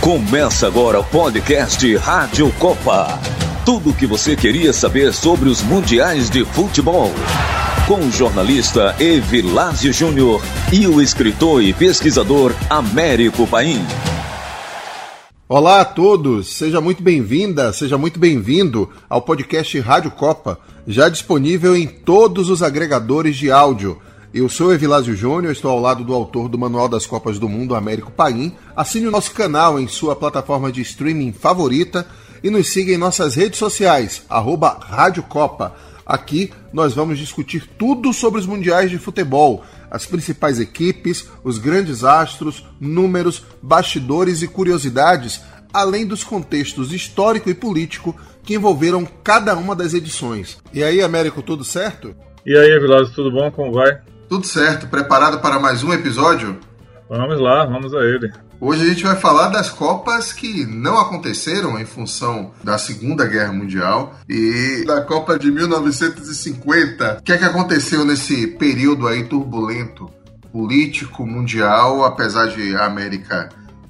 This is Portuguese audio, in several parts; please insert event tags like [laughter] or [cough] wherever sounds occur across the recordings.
Começa agora o podcast Rádio Copa. Tudo o que você queria saber sobre os mundiais de futebol. Com o jornalista Evilásio Júnior e o escritor e pesquisador Américo Paim. Olá a todos, seja muito bem-vinda, seja muito bem-vindo ao podcast Rádio Copa, já disponível em todos os agregadores de áudio eu sou Evilásio Júnior, estou ao lado do autor do Manual das Copas do Mundo, Américo Paim. Assine o nosso canal em sua plataforma de streaming favorita e nos siga em nossas redes sociais, arroba Rádio Copa. Aqui nós vamos discutir tudo sobre os mundiais de futebol, as principais equipes, os grandes astros, números, bastidores e curiosidades, além dos contextos histórico e político que envolveram cada uma das edições. E aí, Américo, tudo certo? E aí, Evilásio, tudo bom? Como vai? Tudo certo, preparado para mais um episódio? Vamos lá, vamos a ele. Hoje a gente vai falar das Copas que não aconteceram em função da Segunda Guerra Mundial e da Copa de 1950. O que é que aconteceu nesse período aí turbulento político mundial, apesar de a América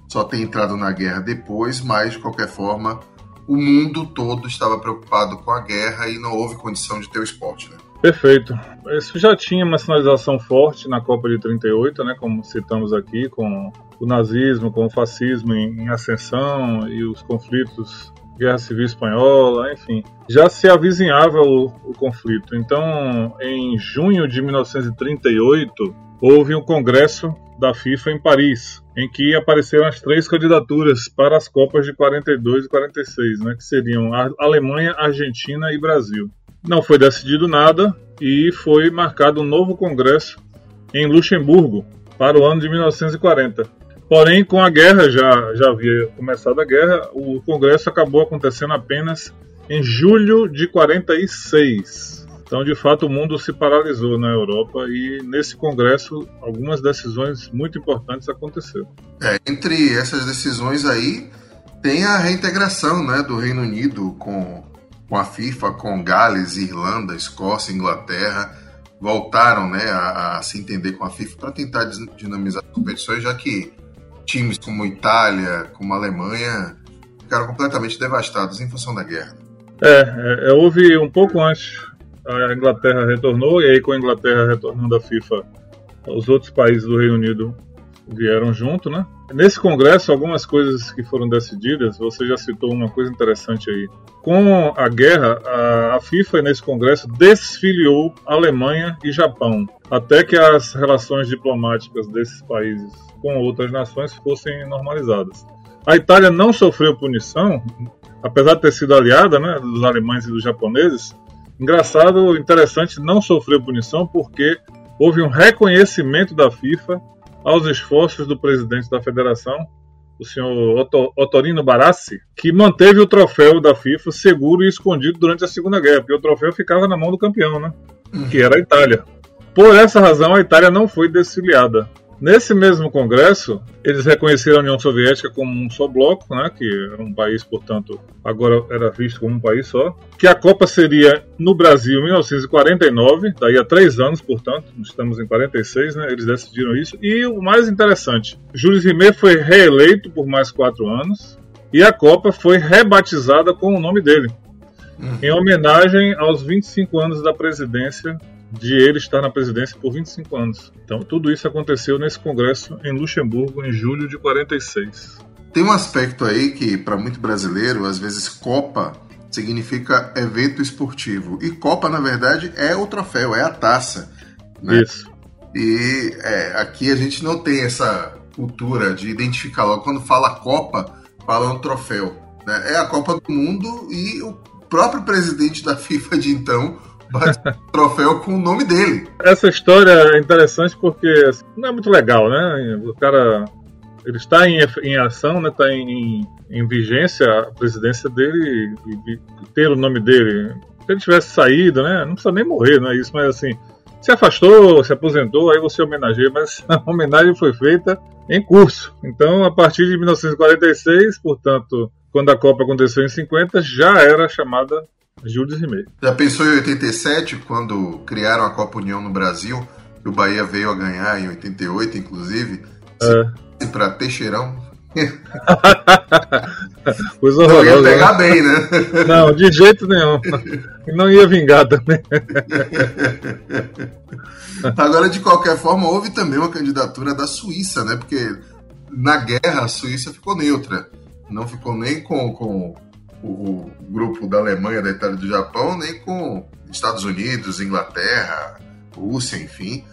só ter entrado na guerra depois, mas de qualquer forma o mundo todo estava preocupado com a guerra e não houve condição de ter o esporte, né? Perfeito. Isso já tinha uma sinalização forte na Copa de 38, né, como citamos aqui, com o nazismo, com o fascismo em, em ascensão e os conflitos, Guerra Civil Espanhola, enfim. Já se avizinhava o, o conflito. Então, em junho de 1938, houve um congresso da FIFA em Paris, em que apareceram as três candidaturas para as Copas de 42 e 46, né, que seriam a Alemanha, Argentina e Brasil. Não foi decidido nada e foi marcado um novo congresso em Luxemburgo para o ano de 1940. Porém, com a guerra, já, já havia começado a guerra, o congresso acabou acontecendo apenas em julho de 46. Então, de fato, o mundo se paralisou na Europa e nesse congresso algumas decisões muito importantes aconteceram. É, entre essas decisões aí tem a reintegração né, do Reino Unido com com a FIFA, com Gales, Irlanda, Escócia, Inglaterra, voltaram né, a, a se entender com a FIFA para tentar dinamizar as competições, já que times como Itália, como Alemanha, ficaram completamente devastados em função da guerra. É, é, houve um pouco antes, a Inglaterra retornou, e aí com a Inglaterra retornando à FIFA, os outros países do Reino Unido vieram junto, né? Nesse congresso, algumas coisas que foram decididas, você já citou uma coisa interessante aí. Com a guerra, a FIFA nesse congresso desfiliou Alemanha e Japão, até que as relações diplomáticas desses países com outras nações fossem normalizadas. A Itália não sofreu punição, apesar de ter sido aliada né, dos alemães e dos japoneses. Engraçado, interessante, não sofreu punição porque houve um reconhecimento da FIFA aos esforços do presidente da federação, o senhor Otorino Barassi, que manteve o troféu da FIFA seguro e escondido durante a Segunda Guerra, porque o troféu ficava na mão do campeão, né? Que era a Itália. Por essa razão, a Itália não foi desfiliada. Nesse mesmo congresso, eles reconheceram a União Soviética como um só bloco, né, que era um país, portanto, agora era visto como um país só, que a Copa seria no Brasil em 1949, daí a três anos, portanto, estamos em 46, né, eles decidiram isso. E o mais interessante, Júlio Rimet foi reeleito por mais quatro anos e a Copa foi rebatizada com o nome dele, uhum. em homenagem aos 25 anos da presidência de ele estar na presidência por 25 anos. Então, tudo isso aconteceu nesse congresso em Luxemburgo em julho de 46. Tem um aspecto aí que, para muito brasileiro, às vezes Copa significa evento esportivo. E Copa, na verdade, é o troféu, é a taça. Né? Isso. E é, aqui a gente não tem essa cultura de identificar logo. Quando fala Copa, fala um troféu. Né? É a Copa do Mundo e o próprio presidente da [laughs] FIFA de então [laughs] troféu com o nome dele. Essa história é interessante porque assim, não é muito legal, né? O cara ele está em, em ação, né? Está em, em, vigência a presidência dele e, e, ter o nome dele. Se ele tivesse saído, né? Não precisa nem morrer, não é isso, mas assim, se afastou, se aposentou, aí você homenageia, mas [laughs] a homenagem foi feita em curso. Então, a partir de 1946, portanto, quando a Copa aconteceu em 50, já era chamada Júlio Rimet. Já pensou em 87, quando criaram a Copa União no Brasil, que o Bahia veio a ganhar em 88, inclusive? É. Para Teixeirão, [laughs] Coisa Não ia pegar né? bem, né? [laughs] Não, de jeito nenhum. Não ia vingar também. [laughs] Agora, de qualquer forma, houve também uma candidatura da Suíça, né? Porque na guerra a Suíça ficou neutra. Não ficou nem com, com o, grupo da Alemanha, da Itália e do Japão, nem com Estados Unidos, Inglaterra, Rússia, enfim.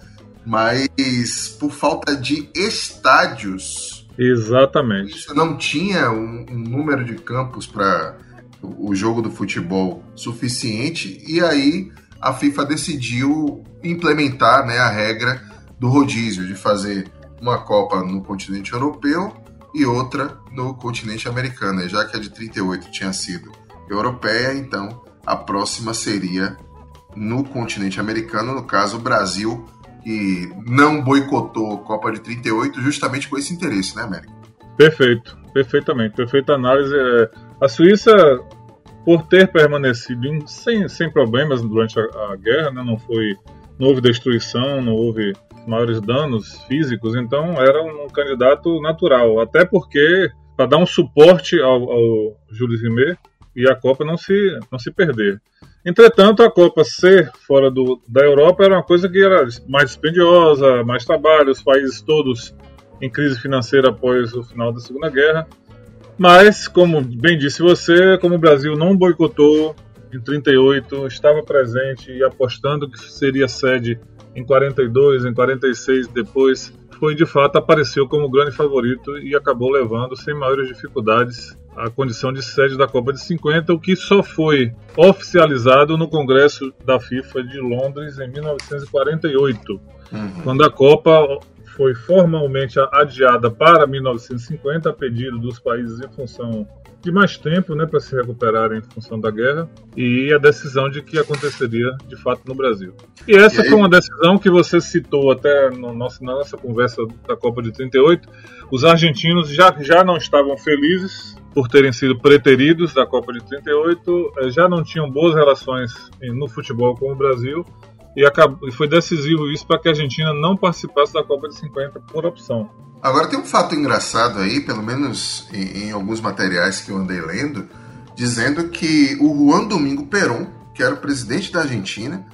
Mas por falta de estádios, Exatamente. você não tinha um, um número de campos para o, o jogo do futebol suficiente, e aí a FIFA decidiu implementar né, a regra do rodízio, de fazer uma Copa no continente europeu e outra no continente americano, né? já que a de 38 tinha sido europeia, então a próxima seria no continente americano, no caso o Brasil, que não boicotou a Copa de 38 justamente com esse interesse, né, América? Perfeito, perfeitamente, perfeita análise. É, A Suíça, por ter permanecido em- sem, sem problemas durante a, a guerra, né, não foi, não houve destruição, não houve maiores danos físicos, então era um candidato natural, até porque para dar um suporte ao, ao Jules Rimet e a Copa não se não se perder. Entretanto, a Copa ser fora do, da Europa era uma coisa que era mais dispendiosa, mais trabalho, os países todos em crise financeira após o final da Segunda Guerra. Mas, como bem disse você, como o Brasil não boicotou em 38, estava presente e apostando que seria sede em 42, em 46 depois, foi de fato apareceu como grande favorito e acabou levando sem maiores dificuldades a condição de sede da Copa de 50, o que só foi oficializado no Congresso da FIFA de Londres em 1948 Uhum. quando a Copa foi formalmente adiada para 1950 a pedido dos países em função de mais tempo, né, para se recuperarem em função da guerra e a decisão de que aconteceria de fato no Brasil. E essa E aí- foi uma decisão que você citou até no nosso, na nossa conversa da Copa de 38. Os argentinos já, já não estavam felizes por terem sido preteridos da Copa de 38, eh, já não tinham boas relações eh, no futebol com o Brasil e, acabou, e foi decisivo isso para que a Argentina não participasse da Copa de 50 por opção. Agora tem um fato engraçado aí, pelo menos em, em alguns materiais que eu andei lendo, dizendo que o Juan Domingo Perón, que era o presidente da Argentina,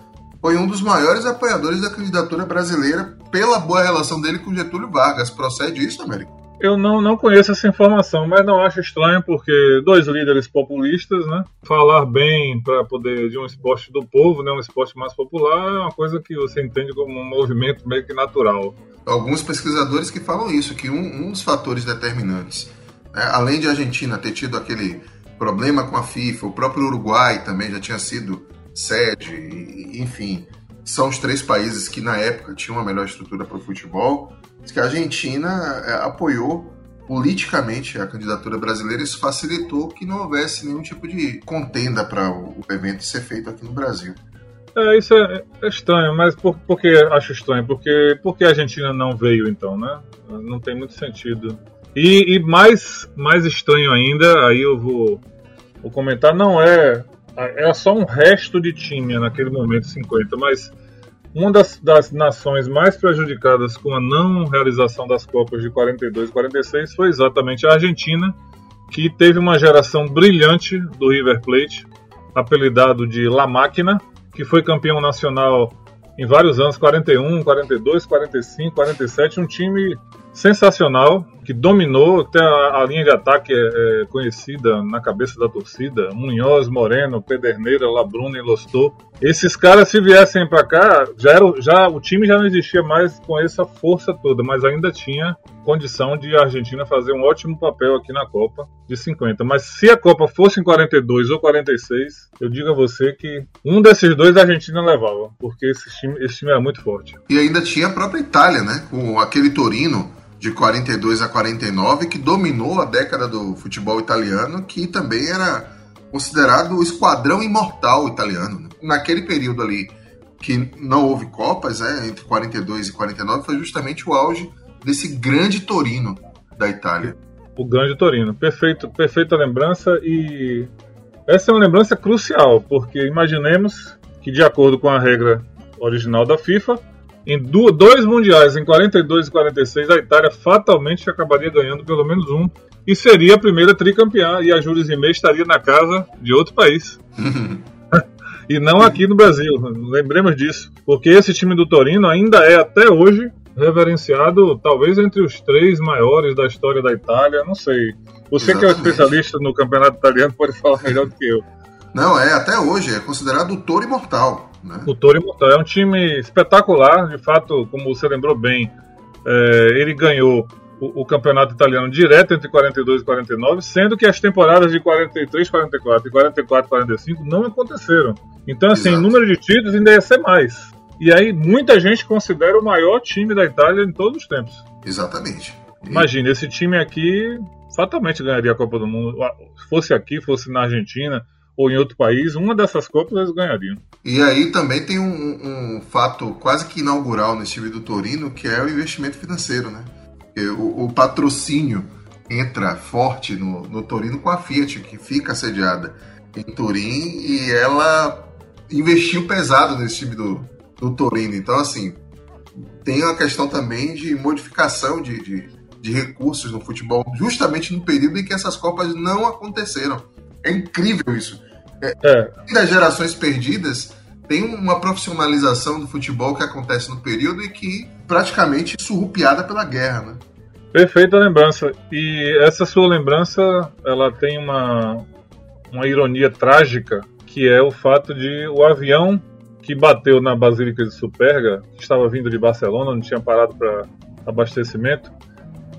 foi um dos maiores apoiadores da candidatura brasileira pela boa relação dele com Getúlio Vargas. Procede isso, Américo? Eu não, não conheço essa informação, mas não acho estranho porque dois líderes populistas, né? Falar bem para poder de um esporte do povo, né? Um esporte mais popular é uma coisa que você entende como um movimento meio que natural. Alguns pesquisadores que falam isso, que um, um dos fatores determinantes, né, além de a Argentina ter tido aquele problema com a FIFA, o próprio Uruguai também já tinha sido sede, enfim, são os três países que na época tinham uma melhor estrutura para o futebol, que a Argentina é, apoiou politicamente a candidatura brasileira isso facilitou que não houvesse nenhum tipo de contenda para o evento ser feito aqui no Brasil. É, isso é, é estranho, mas por, por que acho estranho? Porque, porque a Argentina não veio então, né? Não tem muito sentido. E, e mais, mais estranho ainda, aí eu vou, vou comentar, não é. Era só um resto de time naquele momento 50, mas uma das, das nações mais prejudicadas com a não realização das Copas de 42 e 46 foi exatamente a Argentina, que teve uma geração brilhante do River Plate, apelidado de La Máquina, que foi campeão nacional em vários anos 41, 42, 45, 47, um time sensacional que dominou até a, a linha de ataque é, é, conhecida na cabeça da torcida. Munhoz, Moreno, Pederneira, Labruna e Lostô esses caras se viessem para cá já era já o time já não existia mais com essa força toda mas ainda tinha condição de a Argentina fazer um ótimo papel aqui na Copa de 50 mas se a Copa fosse em 42 ou 46 eu digo a você que um desses dois a Argentina levava porque esse time, esse time era muito forte E ainda tinha a própria Itália, né? Com aquele Torino de 42 a 49 que dominou a década do futebol italiano, que também era considerado o esquadrão imortal italiano. né? Naquele período ali que não houve copas, né, entre 42 e 49, foi justamente o auge desse grande Torino da Itália. o grande Torino. Perfeito, perfeita lembrança e essa é uma lembrança crucial, porque imaginemos que de acordo com a regra original da FIFA, em dois mundiais, em 42 e 46, a Itália fatalmente acabaria ganhando pelo menos um e seria a primeira tricampeã e a Júlia Zimei estaria na casa de outro país. [laughs] e não aqui no Brasil, lembremos disso, porque esse time do Torino ainda é até hoje reverenciado talvez entre os três maiores da história da Itália, não sei. Você Exatamente. que é um especialista no campeonato italiano pode falar melhor do que eu. Não, é, até hoje, é considerado o touro imortal. Né? O Touro Imortal é um time espetacular, de fato, como você lembrou bem, é, ele ganhou o, o, campeonato italiano direto entre 42 e 49, sendo que as temporadas de 43, 44 e 44, 45 não aconteceram. Então, assim, Exato. número de títulos ainda ia ser mais. E aí, muita gente considera o maior time da Itália em todos os tempos. Exatamente. E... Imagina, esse time aqui fatalmente ganharia a Copa do Mundo. Fosse aqui, fosse na Argentina, ou em outro país, uma dessas Copas eles ganhariam. E aí também tem um, um fato quase que inaugural nesse time do Torino, que é o investimento financeiro, né? O, o patrocínio entra forte no, no Torino com a Fiat, que fica sediada em Turim, e ela investiu pesado nesse time do, do Torino. Então, assim, tem uma questão também de modificação de, de, de recursos no futebol, justamente no período em que essas Copas não aconteceram. É incrível isso. É, é. Das gerações perdidas, tem uma profissionalização do futebol que acontece no período e que praticamente surrupiada pela guerra, né? Perfeita lembrança. E essa sua lembrança, ela tem uma, uma ironia trágica, que é o fato de o avião que bateu na Basílica de Superga, que estava vindo de Barcelona, não tinha parado para abastecimento,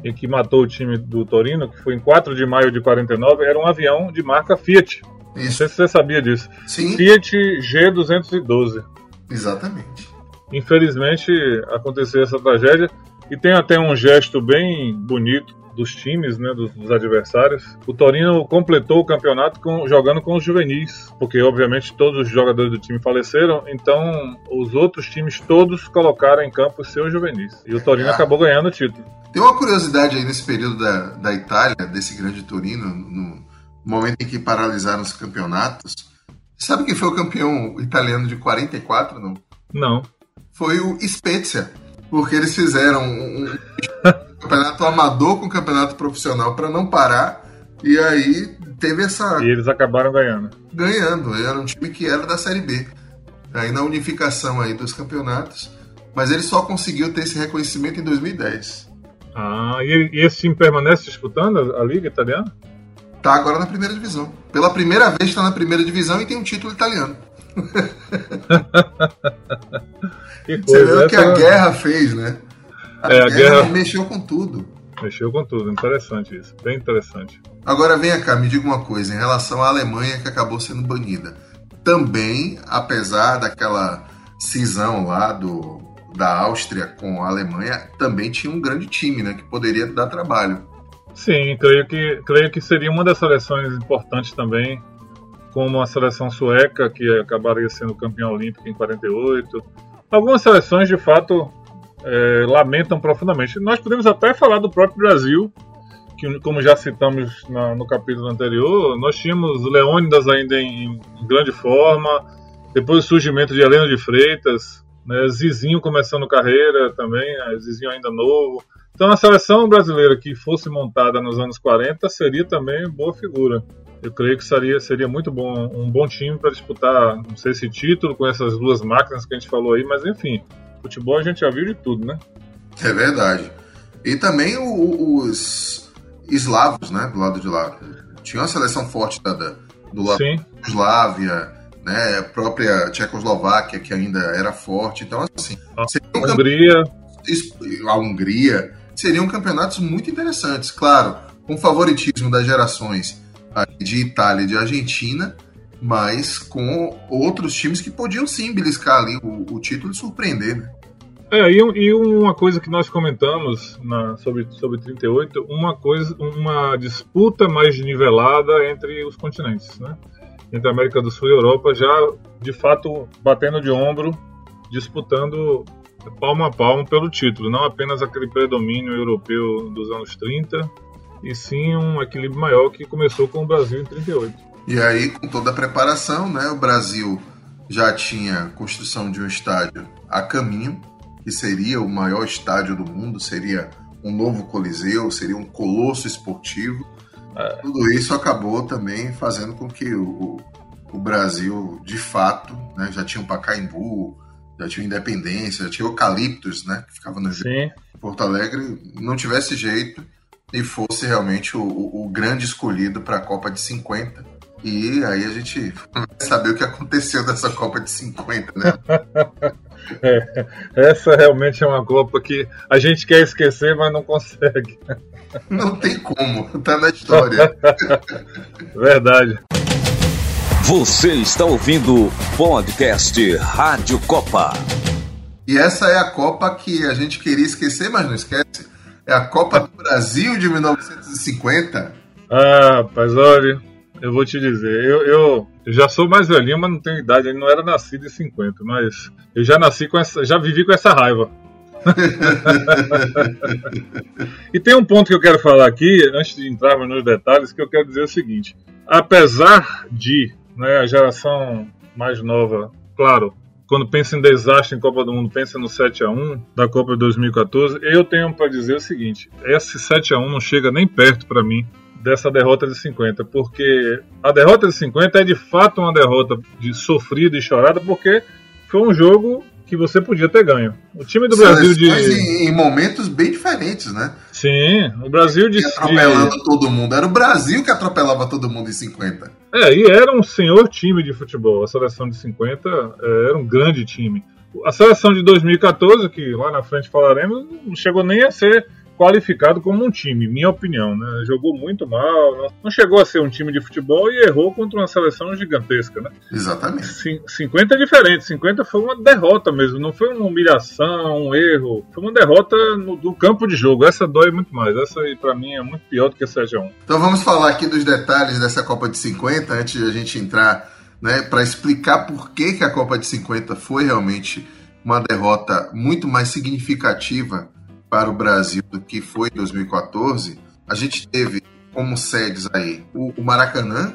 e que matou o time do Torino, que foi em 4 de maio de 49, era um avião de marca Fiat. Isso. Não sei se você sabia disso. Sim. Fiat G212. Exatamente. Infelizmente aconteceu essa tragédia e tem até um gesto bem bonito dos times, né, dos, dos, adversários. O Torino completou o campeonato com, jogando com os juvenis, porque obviamente todos os jogadores do time faleceram, então os outros times todos colocaram em campo os seus juvenis. E o Torino ah. acabou ganhando o título. Tem uma curiosidade aí nesse período da, da Itália, desse grande Torino, no momento em que paralisaram os campeonatos. Sabe quem foi o campeão italiano de 44, não? Não. Foi o Spezia, porque eles fizeram um, um campeonato amador com campeonato profissional para não parar, e aí teve essa... E eles acabaram ganhando. Ganhando, era um time que era da Série B. Aí na unificação aí dos campeonatos, mas ele só conseguiu ter esse reconhecimento em 2010. Ah, e, esse time permanece disputando a Liga Italiana? Tá agora na primeira divisão. Pela primeira vez está na primeira divisão e tem um título italiano. [laughs] que coisa, Você vê o que a guerra fez, né? A, é, a guerra, guerra mexeu com tudo. Mexeu com tudo, interessante isso, bem interessante. Agora vem cá, me diga uma coisa em relação à Alemanha que acabou sendo banida. Também, apesar daquela cisão lá do, da Áustria com a Alemanha também tinha um grande time, né, que poderia dar trabalho. Sim, creio que creio que seria uma das seleções importantes também, como a seleção sueca que acabaria sendo campeã olímpica em 48. Algumas seleções de fato é, lamentam profundamente. Nós podemos até falar do próprio Brasil, que como já citamos na, no capítulo anterior, nós tínhamos Leônidas ainda em, em grande forma, depois o surgimento de Helena de Freitas, né? Zizinho começando carreira também, né? Zizinho ainda novo. Então a seleção brasileira que fosse montada nos anos 40 seria também boa figura. Eu creio que seria, seria muito bom, um bom time para disputar, não sei se título com essas duas máquinas que a gente falou aí, mas enfim, futebol a gente já viu de tudo, né? É verdade. E também o, os eslavos, né, do lado de lá. Tinha uma seleção forte da, da do lado Sim. da Yugoslávia, né? A própria Tchecoslováquia, que ainda era forte. Então, assim. A Hungria. A Hungria. Seriam campeonatos muito interessantes, claro, com favoritismo das gerações de Itália e de Argentina, mas com outros times que podiam sim beliscar ali o, o título e surpreender, né? É, e, e, uma coisa que nós comentamos na, sobre, sobre 38, uma coisa, uma disputa mais nivelada entre os continentes, né? entre a América do Sul e a Europa, já de fato batendo de ombro, disputando palmo a palmo pelo título, não apenas aquele predomínio europeu dos anos 30, e sim um equilíbrio maior que começou com o Brasil em 38. E aí, com toda a preparação, né, o Brasil já tinha construção de um estádio a caminho, que seria o maior estádio do mundo, seria um novo coliseu, seria um colosso esportivo. É. Tudo isso acabou também fazendo com que o, o Brasil, de fato, né, já tinha o Pacaembu, já tinha Independência, já tinha Eucaliptus, né, que ficava no Sim. Porto Alegre, não tivesse jeito e fosse realmente o, o, o grande escolhido para a Copa de 50. E aí a gente vai saber o que aconteceu dessa Copa de 50, né? [laughs] É, essa realmente é uma Copa que a gente quer esquecer, mas não consegue. Não tem como, tá na história. [laughs] Verdade. Você está ouvindo o podcast Rádio Copa. E essa é a Copa que a gente queria esquecer, mas não esquece. É a Copa do Brasil de 1950. Ah, rapaz, olha, eu vou te dizer, eu, eu, eu, já sou mais velhinho, mas não tenho idade, eu não era nascido em 50, mas eu já nasci com essa, já vivi com essa raiva. [laughs] e tem um ponto que eu quero falar aqui, antes de entrarmos nos detalhes, que eu quero dizer o seguinte: apesar de né, a geração mais nova, claro, quando pensa em desastre em Copa do Mundo, pensa no 7 a 1 da Copa de 2014. Eu tenho para dizer o seguinte: esse 7 a 1 não chega nem perto para mim dessa derrota de 50, porque a derrota de 50 é de fato uma derrota de sofrida e chorada, porque foi um jogo que você podia ter ganho. O time do Brasil de. Em, em momentos bem diferentes, né? Sim, o Brasil de. Atropelando de... todo mundo. Era o Brasil que atropelava todo mundo em 50. É, e era um senhor time de futebol. A seleção de 50 é, era um grande time. A seleção de 2014, que lá na frente falaremos, não chegou nem a ser qualificado como um time, minha opinião, né? Jogou muito mal, não chegou a ser um time de futebol e errou contra uma seleção gigantesca, né? Exatamente. 50 é diferente, 50 foi uma derrota mesmo, não foi uma humilhação, um erro, foi uma derrota no, do campo de jogo. Essa dói muito mais, essa aí para mim é muito pior do que a 7x1. Então vamos falar aqui dos detalhes dessa Copa de 50 antes de a gente entrar, né, para explicar por que, que a Copa de 50 foi realmente uma derrota muito mais significativa para o Brasil do que foi em 2014, a gente teve como sedes aí o, o Maracanã,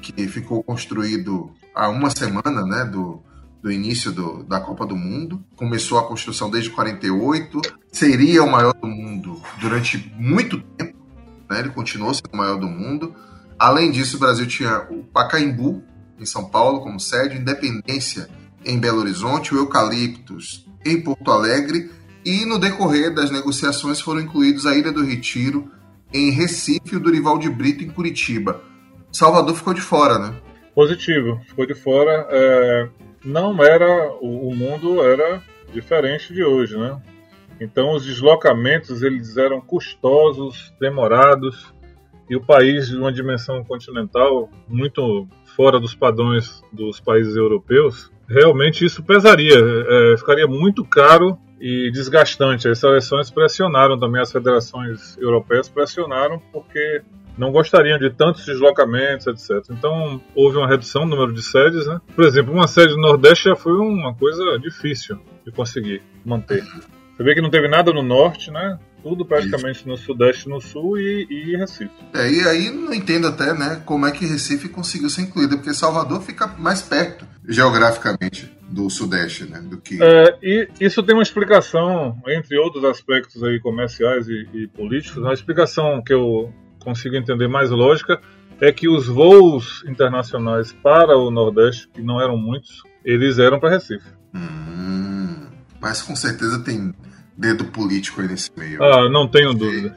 que ficou construído há uma semana né, do, do início do, da Copa do Mundo. Começou a construção desde 48, seria o maior do mundo durante muito tempo, né, ele continuou sendo o maior do mundo. Além disso, o Brasil tinha o Pacaembu, em São Paulo, como sede, Independência em Belo Horizonte, o Eucaliptus em Porto Alegre e no decorrer das negociações foram incluídos a Ilha do Retiro em Recife e o Dorival de Brito em Curitiba. Salvador ficou de fora, né? Positivo, ficou de fora. É, não era o mundo era diferente de hoje, né? Então os deslocamentos eles eram custosos, demorados e o país de uma dimensão continental muito fora dos padrões dos países europeus, realmente isso pesaria, é, ficaria muito caro e desgastante. As seleções pressionaram também, as federações europeias pressionaram porque não gostariam de tantos deslocamentos, etc. Então houve uma redução no número de sedes. Né? Por exemplo, uma sede do Nordeste já foi uma coisa difícil de conseguir manter. Você vê que não teve nada no Norte, né? Tudo praticamente Isso. no Sudeste, no Sul e, e, Recife. É, e aí não entendo até, né, como é que Recife conseguiu ser incluída, porque Salvador fica mais perto geograficamente do Sudeste, né? Do que. É, e isso tem uma explicação, entre outros aspectos aí comerciais e, e políticos, uma explicação que eu consigo entender mais lógica é que os voos internacionais para o Nordeste, que não eram muitos, eles eram para Recife. Hum, mas com certeza tem dedo político aí nesse meio. Ah, não tenho dúvida.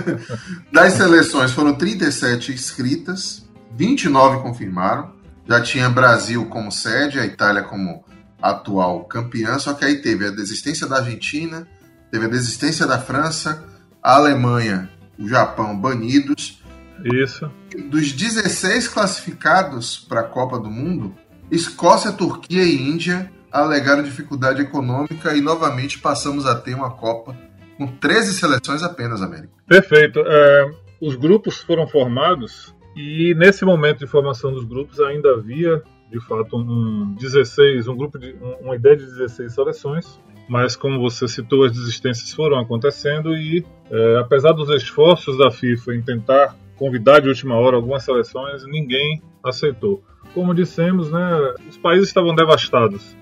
[laughs] das seleções foram 37 inscritas, 29 confirmaram. Já tinha Brasil como sede, a Itália como atual campeã, só que aí teve a desistência da Argentina, teve a desistência da França, a Alemanha, o Japão banidos. Isso. Dos 16 classificados para a Copa do Mundo, Escócia, Turquia e Índia alegaram dificuldade econômica e novamente passamos a ter uma Copa com 13 seleções apenas, América. Perfeito. É, os grupos foram formados e nesse momento de formação dos grupos ainda havia, de fato, um 16, um grupo de uma ideia de 16 seleções, mas como você citou, as desistências foram acontecendo e é, apesar dos esforços da FIFA em tentar convidar de última hora algumas seleções, ninguém aceitou. Como dissemos, né, os países estavam devastados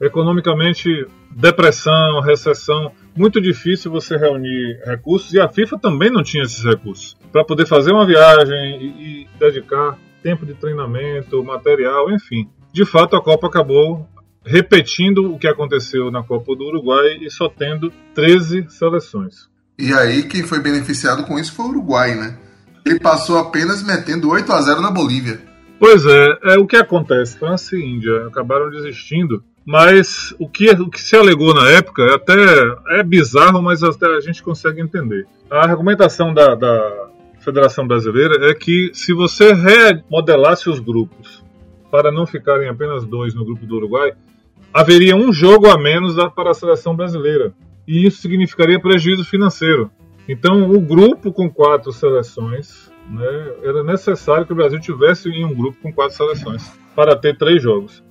economicamente depressão, recessão, muito difícil você reunir recursos e a FIFA também não tinha esses recursos para poder fazer uma viagem e, e dedicar tempo de treinamento, material, enfim. De fato, a Copa acabou repetindo o que aconteceu na Copa do Uruguai e só tendo 13 seleções. E aí quem foi beneficiado com isso foi o Uruguai, né? Ele passou apenas metendo 8 a 0 na Bolívia. Pois é, é o que acontece. França e Índia acabaram desistindo, mas o que, o que se alegou na época é até é bizarro, mas até a gente consegue entender. A argumentação da, da Federação Brasileira é que se você remodelasse os grupos para não ficarem apenas dois no grupo do Uruguai, haveria um jogo a menos para a seleção brasileira. E isso significaria prejuízo financeiro. Então, o grupo com quatro seleções, né, era necessário que o Brasil tivesse em um grupo com quatro seleções para ter três jogos.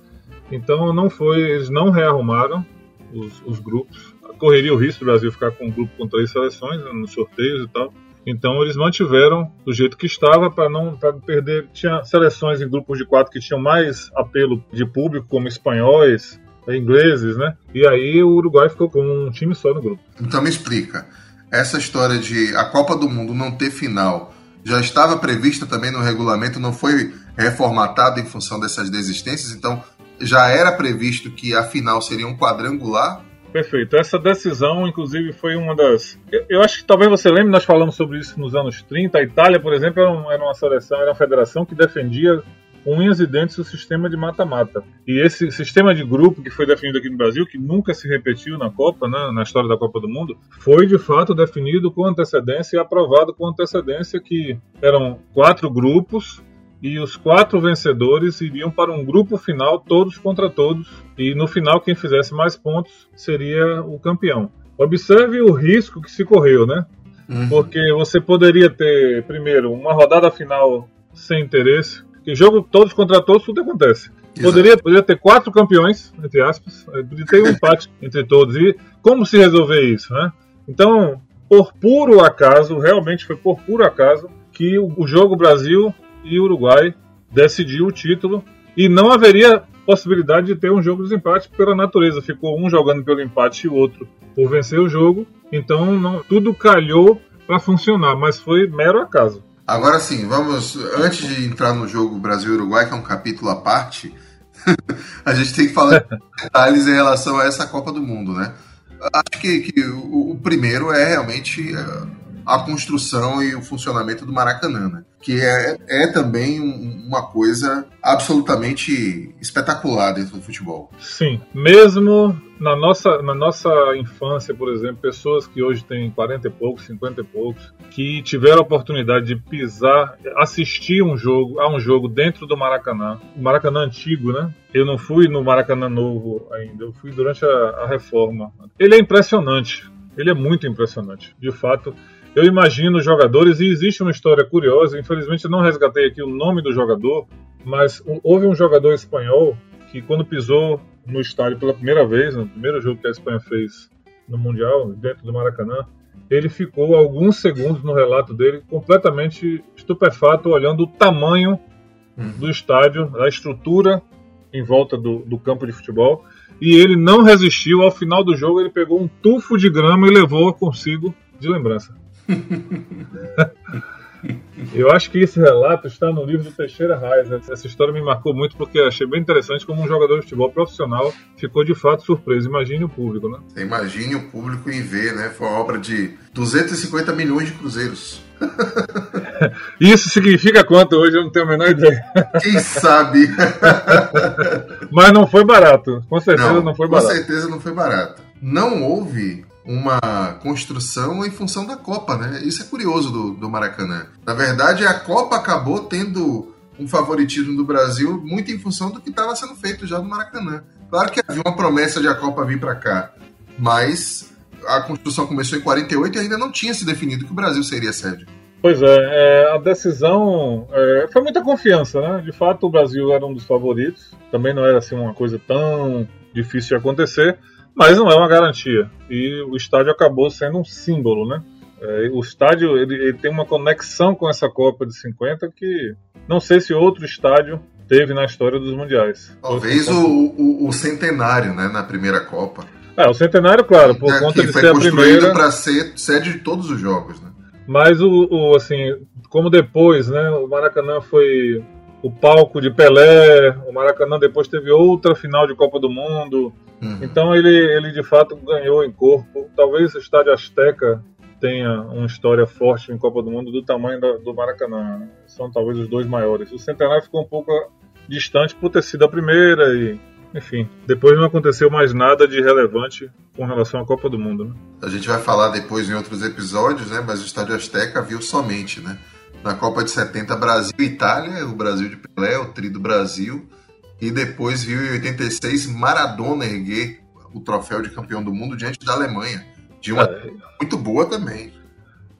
Então, não foi, eles não rearrumaram os, os grupos. Correria o risco do Brasil ficar com um grupo com três seleções né, nos sorteios e tal. Então eles mantiveram do jeito que estava para não pra perder. Tinha seleções em grupos de quatro que tinham mais apelo de público, como espanhóis, ingleses, né? E aí o Uruguai ficou com um time só no grupo. Então me explica essa história de a Copa do Mundo não ter final já estava prevista também no regulamento, não foi reformatado em função dessas desistências, então já era previsto que a final seria um quadrangular. Perfeito. Essa decisão, inclusive, foi uma das. Eu acho que talvez você lembre, nós falamos sobre isso nos anos 30. A Itália, por exemplo, era uma seleção, era uma federação que defendia unhas e dentes o sistema de mata-mata. E esse sistema de grupo que foi definido aqui no Brasil, que nunca se repetiu na Copa, né, na história da Copa do Mundo, foi de fato definido com antecedência e aprovado com antecedência que eram quatro grupos e os quatro vencedores iriam para um grupo final, todos contra todos, e no final quem fizesse mais pontos seria o campeão. Observe o risco que se correu, né? Uhum. Porque você poderia ter, primeiro, uma rodada final sem interesse, que jogo todos contra todos, tudo acontece. Poderia, poderia ter quatro campeões, entre aspas, eh, poderia ter um empate [laughs] entre todos. E como se resolver isso, né? Então, por puro acaso, realmente foi por puro acaso, que o jogo Brasil e Uruguai decidiu o título e não haveria possibilidade de ter um jogo de empate pela natureza. Ficou um jogando pelo empate e o outro por vencer o jogo. Então não, tudo calhou para funcionar, mas foi mero acaso. Agora sim, vamos. Antes de entrar no jogo Brasil-Uruguai, que é um capítulo à parte, [laughs] a gente tem que falar de [laughs] detalhes em relação a essa Copa do Mundo, né? Acho que, que o, o, primeiro é realmente é, a construção e o funcionamento do Maracanã, né? que é, é também uma coisa absolutamente espetacular dentro do futebol. Sim, mesmo na nossa, na nossa infância, por exemplo, pessoas que hoje têm 40 e poucos, 50 e poucos, que tiveram a oportunidade de pisar, assistir um jogo, a um jogo dentro do Maracanã, o Maracanã antigo, né? Eu não fui no Maracanã novo ainda, eu fui durante a, a reforma. Ele é impressionante, ele é muito impressionante. De fato, eu imagino jogadores, e existe uma história curiosa, infelizmente não resgatei aqui o nome do jogador, mas houve um jogador espanhol que quando pisou no estádio pela primeira vez, no primeiro jogo que a Espanha fez no Mundial, dentro do Maracanã, ele ficou alguns segundos no relato dele completamente estupefato, olhando o tamanho uhum. do estádio, a estrutura em volta do, do, campo de futebol. E ele não resistiu. Ao final do jogo, ele pegou um tufo de grama e levou consigo de lembrança. [laughs] Eu acho que esse relato está no livro do Teixeira Reis. Essa história me marcou muito porque achei bem interessante como um jogador de futebol profissional ficou de fato surpreso. Imagine o público, né? Imagine o público em ver, né? Foi uma obra de 250 milhões de cruzeiros. [laughs] Isso significa quanto hoje? Eu não tenho a menor ideia. [laughs] Quem sabe? Mas não foi barato. Com certeza não, não foi barato. Com certeza não foi barato. Não houve uma construção em função da Copa, né? Isso é curioso do, do Maracanã. Na verdade, a Copa acabou tendo um favoritismo do Brasil muito em função do que estava sendo feito já no Maracanã. Claro que havia uma promessa de a Copa vir para cá, mas a construção começou em 48 e ainda não tinha se definido que o Brasil seria sede. Pois é, é a decisão é, foi muita confiança, né? De fato, o Brasil era um dos favoritos. Também não era assim uma coisa tão difícil de acontecer mas não é uma garantia. E o estádio acabou sendo um símbolo, né? É, o estádio ele, ele, tem uma conexão com essa Copa de 50 que não sei se outro estádio teve na história dos mundiais. Talvez o, o, o, centenário, né, na primeira Copa. É, o centenário, claro, por é, conta de ser a primeira. para ser sede de todos os jogos, né? Mas o, o, assim, como depois, né, o Maracanã foi o palco de Pelé, o Maracanã depois teve outra final de Copa do Mundo. Uhum. Então ele, ele de fato ganhou em corpo. Talvez o Estádio Azteca tenha uma história forte em Copa do Mundo do tamanho do, do Maracanã. Né? São talvez os dois maiores. O Centenário ficou um pouco distante por ter sido a primeira e enfim, depois não aconteceu mais nada de relevante com relação à Copa do Mundo. Né? A gente vai falar depois em outros episódios, né? Mas o Estádio Azteca viu somente, né? Na Copa de 70, Brasil e Itália, o Brasil de Pelé, o tri do Brasil. E depois viu em 86 Maradona erguer o troféu de campeão do mundo diante da Alemanha. De uma é, muito boa também.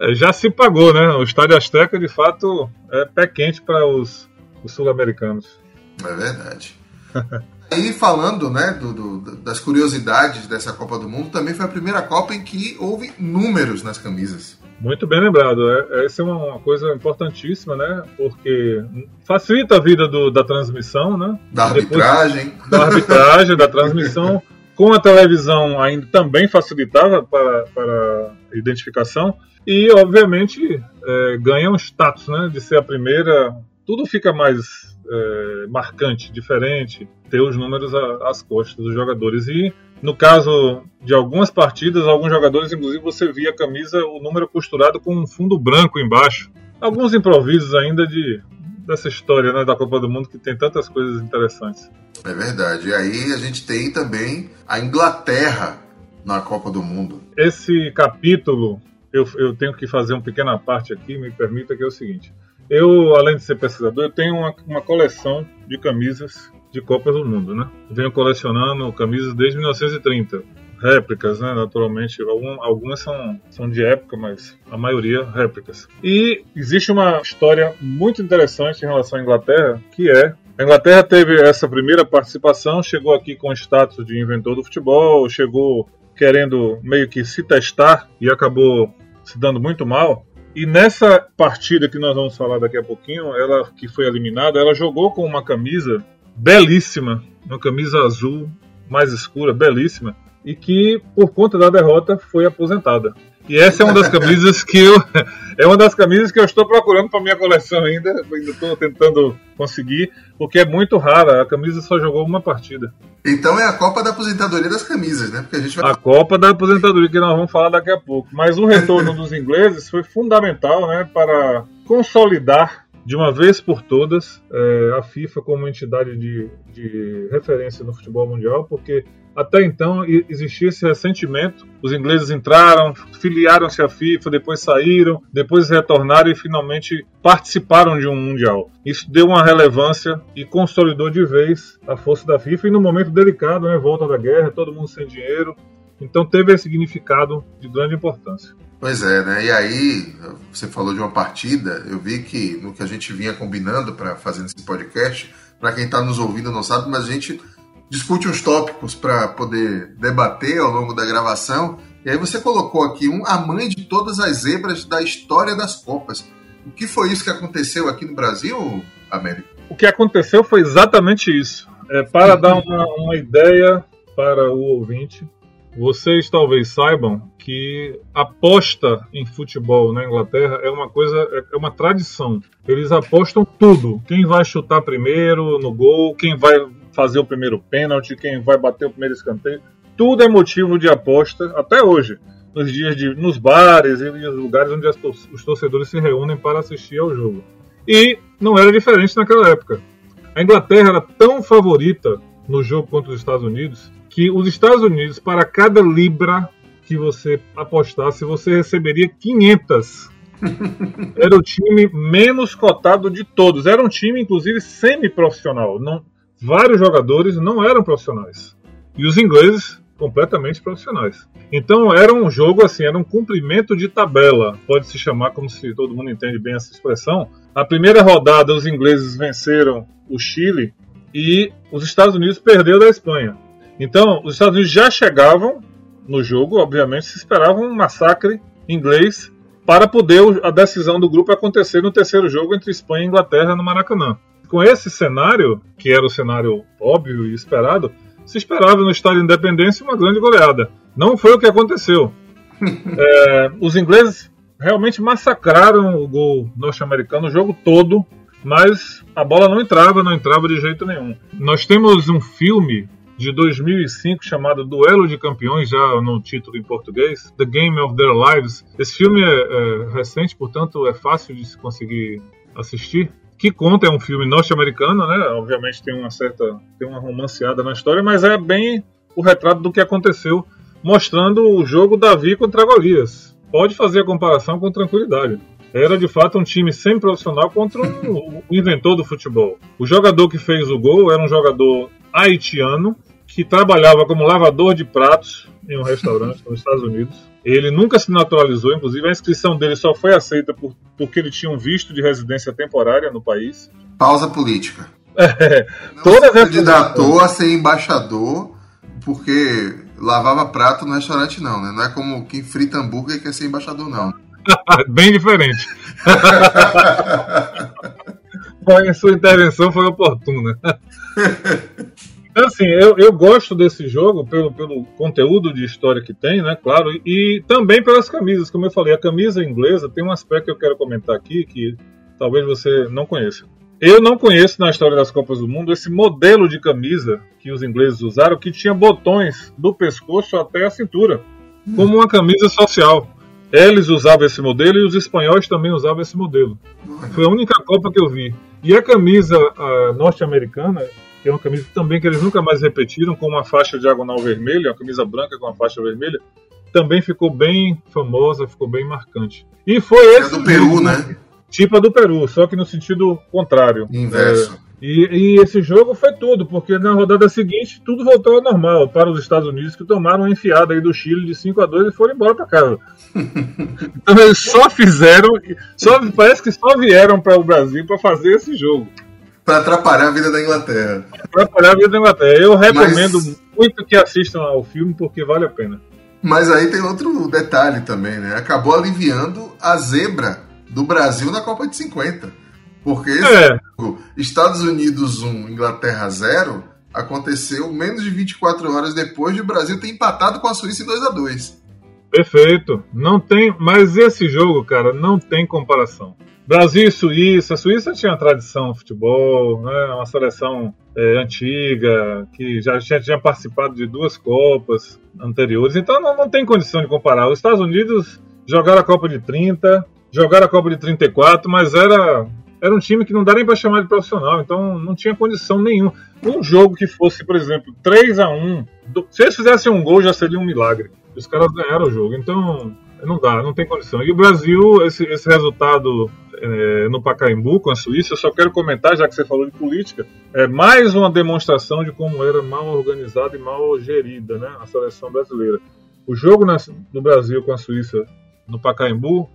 É, já se pagou, né? O Estádio Azteca, de fato, é pé quente para os, os sul-americanos. É verdade. [laughs] Aí falando né, do, do, das curiosidades dessa Copa do Mundo, também foi a primeira Copa em que houve números nas camisas. Muito bem lembrado. É, essa é uma coisa importantíssima, né? Porque facilita a vida do, da transmissão, né? Da arbitragem. Depois, da arbitragem, da transmissão. [laughs] Com a televisão ainda também facilitava para, para a identificação. E, obviamente, é, ganha um status, né? De ser a primeira. Tudo fica mais é, marcante, diferente, ter os números às costas dos jogadores. E no caso de algumas partidas, alguns jogadores, inclusive, você via a camisa, o número costurado com um fundo branco embaixo. Alguns improvisos ainda de dessa história né, da Copa do Mundo que tem tantas coisas interessantes. É verdade. E aí a gente tem também a Inglaterra na Copa do Mundo. Esse capítulo, eu, eu tenho que fazer uma pequena parte aqui, me permita, que é o seguinte. Eu, além de ser pesquisador, eu tenho uma, uma coleção de camisas de Copas do Mundo, né? venho colecionando camisas desde 1930. Réplicas, né? Naturalmente, algum, algumas são, são de época, mas a maioria réplicas. E existe uma história muito interessante em relação à Inglaterra, que é a Inglaterra teve essa primeira participação, chegou aqui com o status de inventor do futebol, chegou querendo meio que se testar e acabou se dando muito mal. E nessa partida que nós vamos falar daqui a pouquinho, ela que foi eliminada, ela jogou com uma camisa belíssima, uma camisa azul mais escura, belíssima, e que por conta da derrota foi aposentada. E essa é uma das camisas que eu [laughs] é uma das camisas que eu estou procurando para minha coleção ainda, ainda estou tentando conseguir, porque é muito rara. A camisa só jogou uma partida. Então é a Copa da Aposentadoria das camisas, né? Porque a gente vai... A Copa da Aposentadoria que nós vamos falar daqui a pouco. Mas o retorno dos ingleses foi fundamental, né, para consolidar de uma vez por todas é, a FIFA como entidade de, de referência no futebol mundial, porque até então existia esse ressentimento. Os ingleses entraram, filiaram-se à FIFA, depois saíram, depois retornaram e finalmente participaram de um mundial. Isso deu uma relevância e consolidou de vez a força da FIFA. E no momento delicado, né, volta da guerra, todo mundo sem dinheiro, então teve esse significado de grande importância. Pois é, né? E aí, você falou de uma partida, eu vi que no que a gente vinha combinando para fazer esse podcast, para quem está nos ouvindo não sabe, mas a gente discute uns tópicos para poder debater ao longo da gravação. E aí você colocou aqui um a mãe de todas as zebras da história das Copas. O que foi isso que aconteceu aqui no Brasil, Américo? O que aconteceu foi exatamente isso. É, para dar uma, uma ideia para o ouvinte, vocês talvez saibam que aposta em futebol na Inglaterra é uma coisa, é uma tradição. Eles apostam tudo. Quem vai chutar primeiro no gol, quem vai fazer o primeiro pênalti, quem vai bater o primeiro escanteio. Tudo é motivo de aposta até hoje. Nos dias de, nos bares e nos lugares onde os torcedores se reúnem para assistir ao jogo. E não era diferente naquela época. A Inglaterra era tão favorita no jogo contra os Estados Unidos que os Estados Unidos, para cada libra que você apostasse, você receberia 500. [laughs] Era o time menos cotado de todos. Era um time, inclusive, semi-profissional. Não, vários jogadores não eram profissionais. E os ingleses, completamente profissionais. Então era um jogo assim, era um cumprimento de tabela, pode se chamar como se todo mundo entende bem essa expressão. A primeira rodada os ingleses venceram o Chile e os Estados Unidos perdeu da Espanha. Então, os Estados Unidos já chegavam no jogo, obviamente, se esperava um massacre inglês para poder a decisão do grupo acontecer no terceiro jogo entre Espanha e Inglaterra no Maracanã. Com esse cenário, que era o cenário óbvio e esperado, se esperava no Estádio Independência uma grande goleada. Não foi o que aconteceu. [laughs] é, os ingleses realmente massacraram o gol norte-americano o jogo todo, mas a bola não entrava, não entrava de jeito nenhum. Nós temos um filme de 2005 chamado Duelo de Campeões, já no título em português, The Game of Their Lives. Esse filme é, é recente, portanto é fácil de se conseguir assistir. Que conta é um filme norte-americano, né? Obviamente tem uma certa, tem uma romanceada na história, mas é bem o retrato do que aconteceu, mostrando o jogo Davi contra Golias. Pode fazer a comparação com tranquilidade. Era de fato um time semi-profissional contra um, o [laughs] inventor do futebol. O jogador que fez o gol era um jogador haitiano que trabalhava como lavador de pratos em um restaurante nos Estados Unidos. Ele nunca se naturalizou, inclusive a inscrição dele só foi aceita por, porque ele tinha um visto de residência temporária no país. Pausa política. [laughs] É, Não toda se candidatou a ser embaixador porque lavava prato no restaurante, não, né? Não é como quem frita hambúrguer quer ser embaixador, não. [laughs] Bem diferente. [laughs] a sua intervenção foi oportuna. Então, assim, eu, eu gosto desse jogo pelo, pelo conteúdo de história que tem, né? Claro, e, e também pelas camisas, como eu falei, a camisa inglesa tem um aspecto que eu quero comentar aqui que talvez você não conheça. Eu não conheço na história das Copas do Mundo esse modelo de camisa que os ingleses usaram que tinha botões do pescoço até a cintura, como uma camisa social. Eles usavam esse modelo e os espanhóis também usavam esse modelo. Foi a única Copa que eu vi. E a camisa norte-americana que é uma camisa também que eles nunca mais repetiram, com uma faixa diagonal vermelha, uma camisa branca com uma faixa vermelha, também ficou bem famosa, ficou bem marcante. E foi é esse. É do Peru, né? Tipo a do Peru, só que no sentido contrário. Inverso. É, e, e, esse jogo foi tudo, porque na rodada seguinte tudo voltou ao normal para os Estados Unidos, que tomaram uma enfiada aí do Chile de 5 a 2 e foram embora para casa. [laughs] então eles só fizeram, só, parece que só vieram para o Brasil para fazer esse jogo para atrapalhar a vida da Inglaterra. Atrapalhar a vida da Inglaterra. Eu recomendo Mas... muito que assistam ao filme porque vale a pena. Mas aí tem outro detalhe também, né? Acabou aliviando a zebra do Brasil na Copa de 50. Porque é. Estados Unidos 1, Inglaterra 0 aconteceu menos de 24 horas depois de o Brasil ter empatado com a Suíça em 2 a 2 Perfeito. Não tem, mas esse jogo, cara, não tem comparação. Brasil e Suíça. A Suíça tinha uma tradição no futebol, né? uma seleção é, antiga, que já tinha, tinha, participado de duas Copas anteriores, então não, não, tem condição de comparar. Os Estados Unidos jogaram a Copa de 30, jogaram a Copa de 34, mas era, era um time que não dá nem para chamar de profissional, então não tinha condição nenhuma. Um jogo que fosse, por exemplo, 3 a 1 se eles fizessem um gol já seria um milagre. Os caras ganharam o jogo, então não dá, não tem condição. E o Brasil, esse, esse resultado é, no Pacaembu com a Suíça, eu só quero comentar, já que você falou de política, é mais uma demonstração de como era mal organizada e mal gerida né, a seleção brasileira. O jogo na, do Brasil com a Suíça no Pacaembu,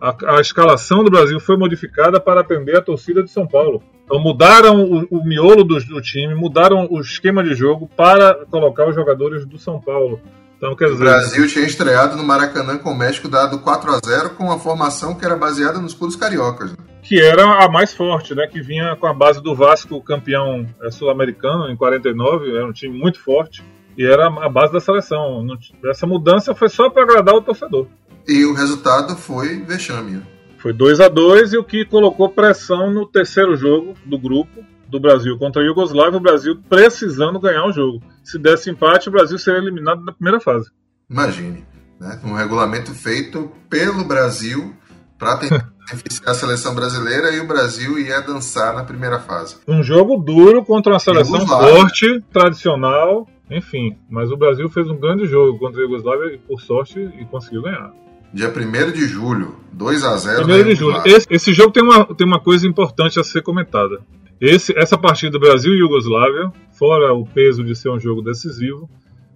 a, a, escalação do Brasil foi modificada para atender a torcida de São Paulo. Então mudaram o, o miolo do, do time, mudaram o esquema de jogo para colocar os jogadores do São Paulo. Então, quer dizer... O Brasil tinha estreado no Maracanã com o México dado 4 a 0 com uma formação que era baseada nos clubes cariocas. Né? Que era a mais forte, né? Que vinha com a base do Vasco, campeão é, sul-americano em 49, era um time muito forte e era a base da seleção. Essa mudança foi só para agradar o torcedor. E o resultado foi vexame. Foi 2 a 2 e o que colocou pressão no terceiro jogo do grupo, do Brasil contra a Iugoslávia, o Brasil precisando ganhar o jogo. Se desse empate, o Brasil seria eliminado na primeira fase. Imagine, né? um regulamento feito pelo Brasil para tentar [laughs] beneficiar a seleção brasileira e o Brasil ia dançar na primeira fase. Um jogo duro contra uma seleção forte, tradicional, enfim. Mas o Brasil fez um grande jogo contra a Iugoslávia e, por sorte, e conseguiu ganhar. Dia 1 de julho, 2 a 0 1 de julho. Esse, esse, jogo tem uma, tem uma coisa importante a ser comentada. Esse, essa partida Brasil e Iugoslávia, fora o peso de ser um jogo decisivo,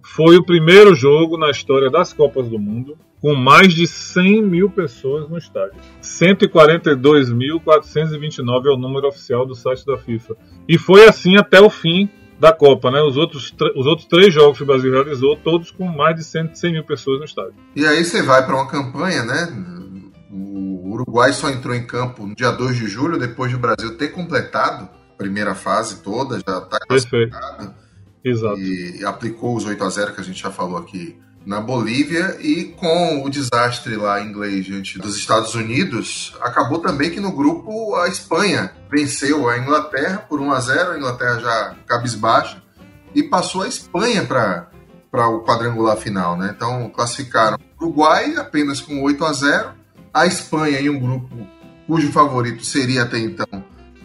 foi o primeiro jogo na história das Copas do Mundo com mais de 100 mil pessoas no estádio. 142.429 é o número oficial do site da FIFA. E foi assim até o fim da Copa, né? Os outros, os outros três jogos que o Brasil realizou, todos com mais de 100, 100 mil pessoas no estádio. E aí você vai para uma campanha, né? O Uruguai só entrou em campo no dia 2 de julho, depois do Brasil ter completado primeira fase toda, já está classificada. Exato. E aplicou os 8 a 0 que a gente já falou aqui na Bolívia e com o desastre lá inglês diante dos Estados Unidos, acabou também que no grupo a Espanha venceu a Inglaterra por 1 a 0, a Inglaterra já cabisbaixa e passou a Espanha para para o quadrangular final, né? Então classificaram o Uruguai apenas com 8 a 0, a Espanha em um grupo cujo favorito seria até então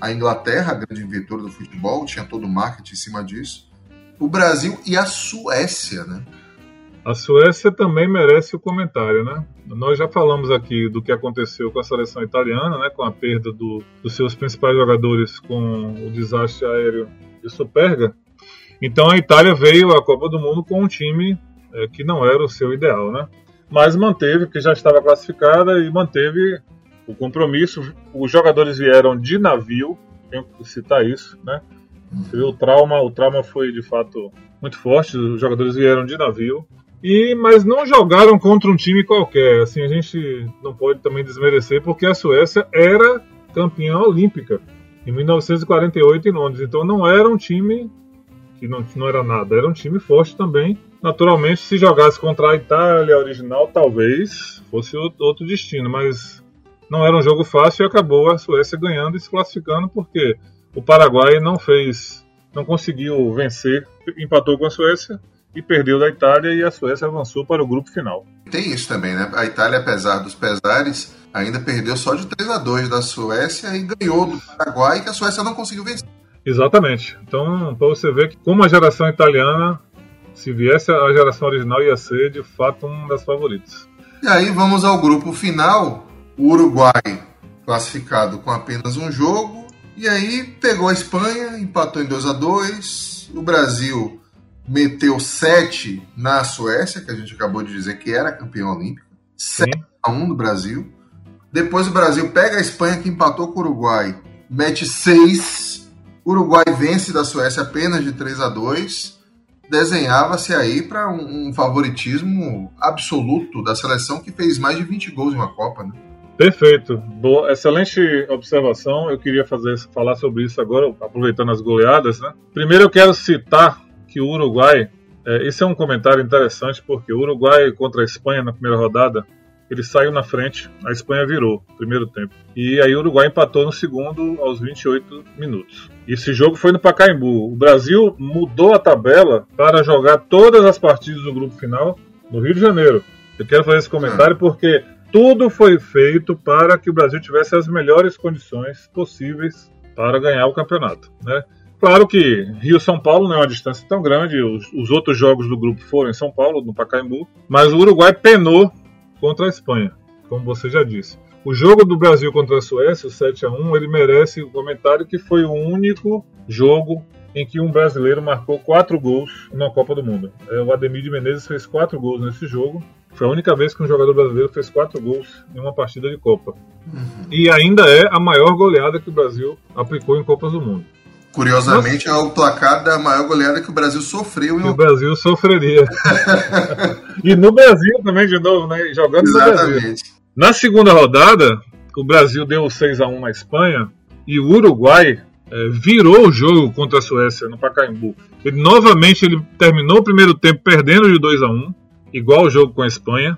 a Inglaterra, a grande inventora do futebol, tinha todo o marketing em cima disso. O Brasil e a Suécia, né? A Suécia também merece o comentário, né? Nós já falamos aqui do que aconteceu com a seleção italiana, né? Com a perda do, dos seus principais jogadores com o desastre aéreo de Superga. Então a Itália veio à Copa do Mundo com um time é, que não era o seu ideal, né? Mas manteve, porque já estava classificada e manteve o compromisso. Os jogadores vieram de navio, tenho que citar isso, né? O trauma, o trauma foi de fato muito forte. Os jogadores vieram de navio. E, mas não jogaram contra um time qualquer. Assim, a gente não pode também desmerecer, porque a Suécia era campeã olímpica em 1948 em Londres. Então não era um time que não, não era nada, era um time forte também. Naturalmente, se jogasse contra a Itália original, talvez fosse outro destino, mas não era um jogo fácil e acabou a Suécia ganhando e se classificando porque o Paraguai não fez, não conseguiu vencer, empatou com a Suécia e perdeu da Itália e a Suécia avançou para o grupo final. Tem isso também, né? A Itália, apesar dos pesares, ainda perdeu só de 3 a 2 da Suécia e ganhou do Paraguai, que a Suécia não conseguiu vencer. Exatamente. Então, para você ver que como a geração italiana, se viesse a geração original, ia ser de fato uma das favoritas. E aí vamos ao grupo final. O Uruguai classificado com apenas um jogo. E aí pegou a Espanha, empatou em 2 a 2 O Brasil meteu 7 na Suécia, que a gente acabou de dizer que era campeão olímpico. 7 a 1 do Brasil. Depois o Brasil pega a Espanha, que empatou com o Uruguai, mete 6. O Uruguai vence da Suécia apenas de 3 a 2. Desenhava-se aí para um, um, favoritismo absoluto da seleção que fez mais de 20 gols em uma Copa, né? Perfeito. Boa, excelente observação. Eu queria fazer, falar sobre isso agora, aproveitando as goleadas. Né? Primeiro, eu quero citar que o Uruguai, é, esse é um comentário interessante porque o Uruguai contra a Espanha na primeira rodada, ele saiu na frente, a Espanha virou primeiro tempo. E aí o Uruguai empatou no segundo aos 28 minutos. Esse jogo foi no Pacaembu. O Brasil mudou a tabela para jogar todas as partidas do grupo final no Rio de Janeiro. Eu quero fazer esse comentário porque tudo foi feito para que o Brasil tivesse as melhores condições possíveis para ganhar o campeonato. Né? Claro que Rio-São Paulo não é uma distância tão grande, os, os, outros jogos do grupo foram em São Paulo, no Pacaembu, mas o Uruguai penou contra a Espanha, como você já disse. O jogo do Brasil contra a Suécia, o 7 a 1 ele merece o comentário que foi o único jogo em que um brasileiro marcou quatro gols na Copa do Mundo. É, o Ademir de Menezes fez quatro gols nesse jogo. Foi a única vez que um jogador brasileiro fez quatro gols em uma partida de Copa. Uhum. E ainda é a maior goleada que o Brasil aplicou em Copas do Mundo. Curiosamente, Nossa. é o placar da maior goleada que o Brasil sofreu. Que o Brasil sofreria. e no Brasil também, de novo, né? Jogando Exatamente. no Brasil. Na segunda rodada, o Brasil deu 6 a 1 na Espanha e o Uruguai é, virou o jogo contra a Suécia no Pacaembu. Ele novamente ele terminou o primeiro tempo perdendo de 2 a 1 igual o jogo com a Espanha.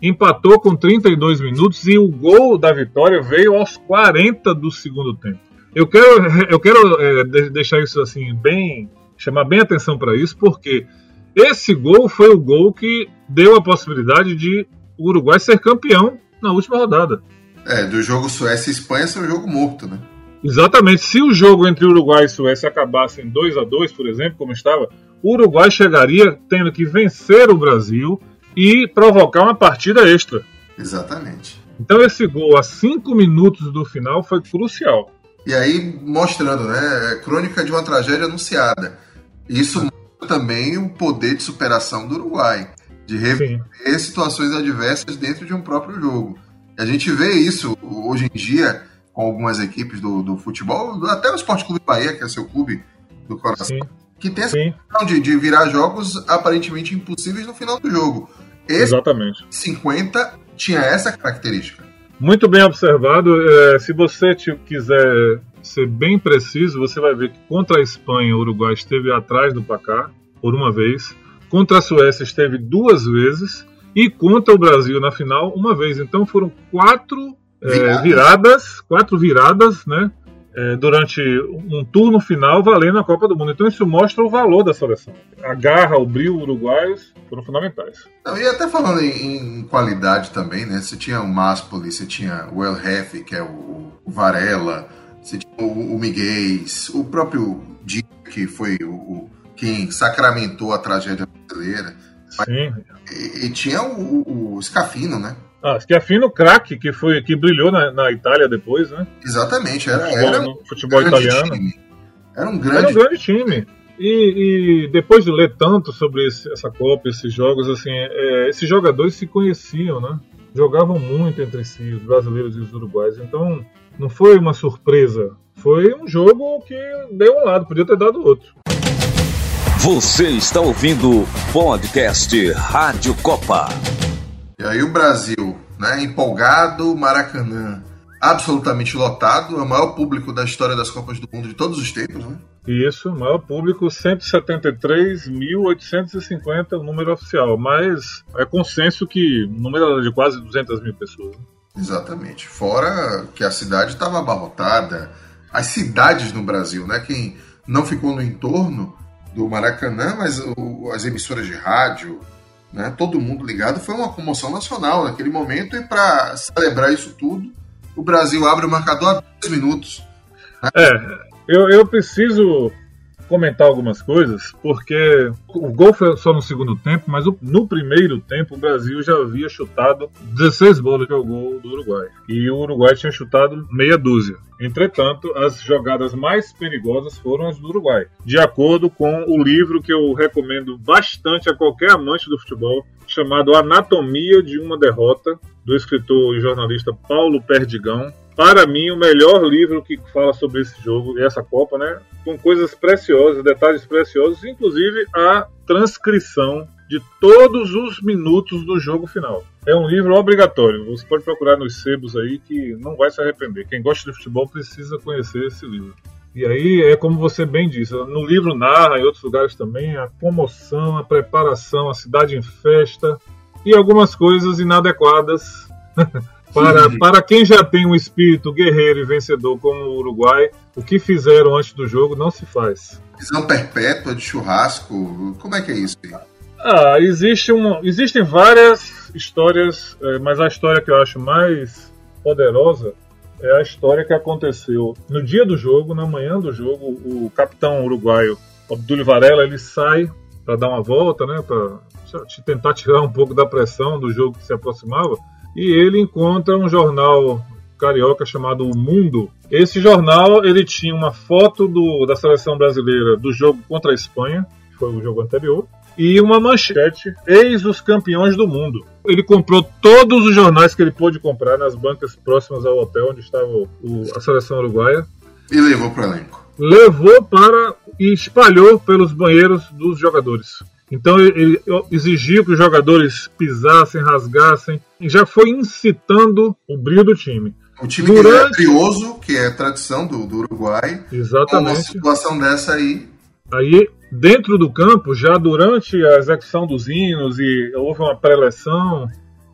Empatou com 32 minutos e o gol da vitória veio aos 40 do segundo tempo. Eu quero, eu quero é, deixar isso assim bem, chamar bem atenção para isso, porque esse gol foi o gol que deu a possibilidade de o Uruguai ser campeão na última rodada. É, do jogo Suécia e Espanha ser um jogo morto, né? Exatamente. Se o jogo entre Uruguai e Suécia acabasse em 2 a 2 por exemplo, como estava, o Uruguai chegaria tendo que vencer o Brasil e provocar uma partida extra. Exatamente. Então esse gol a 5 minutos do final foi crucial. E aí mostrando, né, é crônica de uma tragédia anunciada. Isso mostra também o poder de superação do Uruguai, de rever situações adversas dentro de um próprio jogo. E a gente vê isso hoje em dia com algumas equipes do, do futebol, até o Esporte Clube Bahia, que é seu clube do coração, Sim. que tem essa questão de, de virar jogos aparentemente impossíveis no final do jogo. Esse Exatamente. 50 tinha essa característica. Muito bem observado. É, se você te, quiser ser bem preciso, você vai ver que contra a Espanha o Uruguai esteve atrás do placar por uma vez, contra a Suécia esteve duas vezes e contra o Brasil na final uma vez. Então foram quatro é, viradas, quatro viradas, né? É, durante um turno final valendo a Copa do Mundo. Então isso mostra o valor da seleção. A garra, o brilho uruguaios foram fundamentais. Não, e até falando em, em, qualidade também, né? Você tinha o Maspoli, você tinha o El Jefe, que é o, o Varela, você tinha o, o Miguel, o próprio Di, que foi o, o, quem sacramentou a tragédia brasileira. Sim. E, e tinha o, o Scafino, né? Ah, Schiaffino, craque, que foi que brilhou na, na, Itália depois, né? Exatamente, era, futebol, era no futebol italiano. Time. Era um grande, era um grande time. E, e, depois de ler tanto sobre esse, essa Copa, esses jogos, assim, é, esses jogadores se conheciam, né? Jogavam muito entre si, os brasileiros e os uruguaios. Então, não foi uma surpresa. Foi um jogo que deu um lado, podia ter dado outro. Você está ouvindo o podcast Rádio Copa. E aí o Brasil, né, empolgado, Maracanã absolutamente lotado, é o maior público da história das Copas do Mundo de todos os tempos, né? Isso, maior público, 173.850 o número oficial, mas é consenso que o número era de quase 200 mil pessoas. Né? Exatamente, fora que a cidade estava abarrotada, as cidades no Brasil, né? Quem não ficou no entorno do Maracanã, mas o, as emissoras de rádio, né, todo mundo ligado, foi uma comoção nacional naquele momento. E para celebrar isso tudo, o Brasil abre o marcador a dois minutos. Né? É, eu, eu preciso comentar algumas coisas, porque o gol foi só no segundo tempo, mas no primeiro tempo o Brasil já havia chutado 16 bolas que é o gol do Uruguai. E o Uruguai tinha chutado meia dúzia. Entretanto, as jogadas mais perigosas foram as do Uruguai. De acordo com o livro que eu recomendo bastante a qualquer amante do futebol, chamado Anatomia de uma Derrota, do escritor e jornalista Paulo Perdigão, para mim, o melhor livro que fala sobre esse jogo e essa Copa, né? Com coisas preciosas, detalhes preciosos, inclusive a transcrição de todos os minutos do jogo final. É um livro obrigatório. Você pode procurar nos sebos aí que não vai se arrepender. Quem gosta de futebol precisa conhecer esse livro. E aí é como você bem disse, no livro narra, em outros lugares também, a comoção, a preparação, a cidade em festa e algumas coisas inadequadas [laughs] Para, para quem já tem um espírito guerreiro e vencedor como o Uruguai, o que fizeram antes do jogo não se faz. Visão perpétua de churrasco, como é que é isso? Ah, existe um, existem várias histórias, é, mas a história que eu acho mais poderosa é a história que aconteceu no dia do jogo, na manhã do jogo. O capitão uruguaio Abdul Varela ele sai para dar uma volta, né, para tentar tirar um pouco da pressão do jogo que se aproximava e ele encontra um jornal carioca chamado O Mundo. Esse jornal ele tinha uma foto do, da seleção brasileira do jogo contra a Espanha, que foi o jogo anterior, e uma manchete: Eis os campeões do mundo. Ele comprou todos os jornais que ele pôde comprar nas bancas próximas ao hotel onde estava o, a seleção uruguaia. E levou para o elenco. Levou para e espalhou pelos banheiros dos jogadores. Então ele exigiu que os jogadores pisassem, rasgassem, e já foi incitando o brilho do time. O time Durante... que é trioso, que é tradição do, do Uruguai. Exatamente. Uma situação dessa aí. Aí, dentro do campo, já durante a execução dos hinos, e houve uma preleção,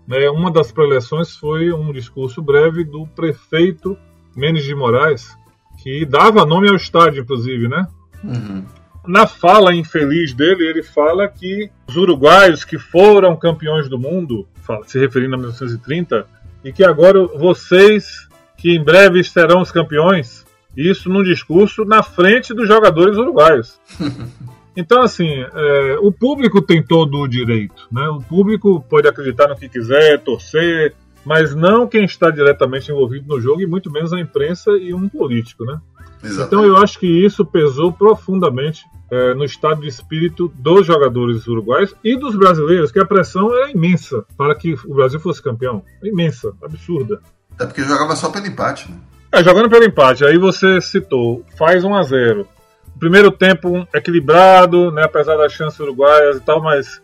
né, uma das preleções foi um discurso breve do prefeito Menes de Moraes, que dava nome ao estádio, inclusive, né? Uhum. Na fala infeliz dele, ele fala que os uruguaios que foram campeões do mundo, se referindo a 1930, e que agora vocês, que em breve serão os campeões, isso num discurso na frente dos jogadores uruguaios. [laughs] Então, assim, é, o público tem todo o direito. Né? O público pode acreditar no que quiser, torcer, mas não quem está diretamente envolvido no jogo, e muito menos a imprensa e um político. Né? Exatamente. Então eu acho que isso pesou profundamente é, no estado de espírito dos jogadores uruguaios e dos brasileiros, que a pressão era imensa para que o Brasil fosse campeão. Imensa, absurda. É porque jogava só pelo empate, né? É, jogando pelo empate. Aí você citou, faz 1 a 0 Primeiro tempo equilibrado, né, apesar das chances uruguaias e tal, mas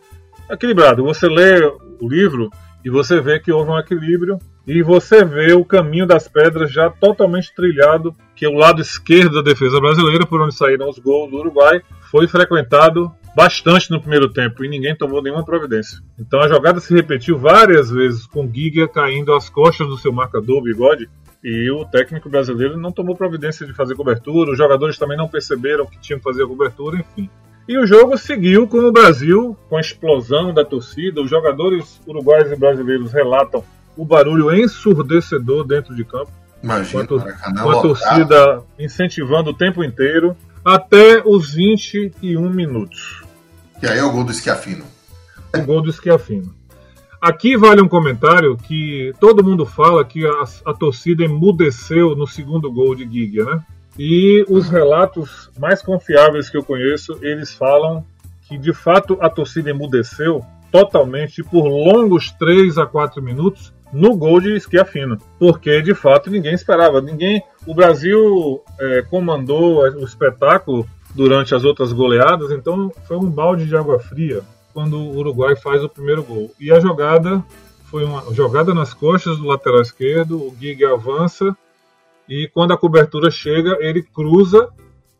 equilibrado. Você lê o livro e você vê que houve um equilíbrio e você vê o caminho das pedras já totalmente trilhado que o lado esquerdo da defesa brasileira, por onde saíram os gols do Uruguai, foi frequentado bastante no primeiro tempo e ninguém tomou nenhuma providência. Então a jogada se repetiu várias vezes com Giga caindo às costas do seu marcador, Bigode, e o técnico brasileiro não tomou providência de fazer cobertura, os jogadores também não perceberam que tinham que fazer a cobertura, enfim. E o jogo seguiu com o Brasil, com a explosão da torcida. Os jogadores uruguaios e brasileiros relatam o barulho ensurdecedor dentro de campo. Imagina, com a, com a torcida incentivando o tempo inteiro, até os 21 minutos. E aí é o gol do Schiafino. O gol do Schiafino. Aqui vale um comentário que todo mundo fala que a, a torcida emudeceu no segundo gol de Giga, né? E os relatos mais confiáveis que eu conheço, eles falam que de fato a torcida emudeceu totalmente por longos 3 a 4 minutos no gol de Schiafino, porque de fato ninguém esperava, ninguém, o Brasil é, comandou o espetáculo durante as outras goleadas, então foi um balde de água fria quando o Uruguai faz o primeiro gol. E a jogada foi uma jogada nas costas do lateral esquerdo, o Giga avança e quando a cobertura chega, ele cruza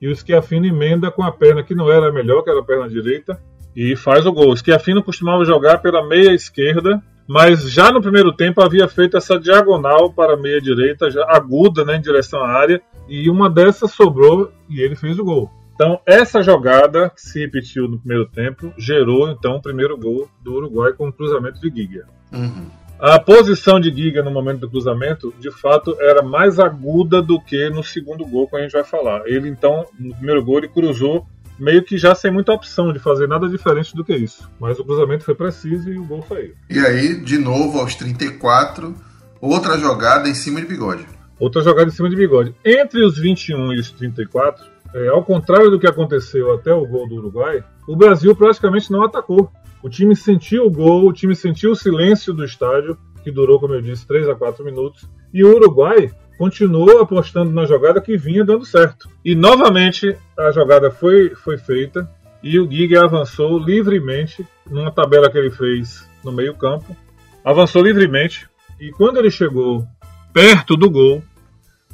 e o Schiafino emenda com a perna que não era a melhor, que era a perna direita, e faz o gol. O Schiafino costumava jogar pela meia esquerda, mas já no primeiro tempo havia feito essa diagonal para a meia direita, já aguda né, em direção à área, e uma dessas sobrou e ele fez o gol. Então, essa jogada que se repetiu no primeiro tempo gerou então o primeiro gol do Uruguai com o cruzamento de Giga. Uhum. A posição de Giga no momento do cruzamento, de fato, era mais aguda do que no segundo gol, que a gente vai falar. Ele então, no primeiro gol, ele cruzou meio que já sem muita opção de fazer nada diferente do que isso. Mas o cruzamento foi preciso e o gol saiu. E aí, de novo, aos 34, outra jogada em cima de bigode. Outra jogada em cima de bigode. Entre os 21 e os 34, é, ao contrário do que aconteceu até o gol do Uruguai, o Brasil praticamente não atacou. O time sentiu o gol, o time sentiu o silêncio do estádio, que durou, como eu disse, 3 a 4 minutos, e o Uruguai continuou apostando na jogada que vinha dando certo. E novamente a jogada foi, foi feita e o Giga avançou livremente numa tabela que ele fez no meio-campo. Avançou livremente e quando ele chegou perto do gol,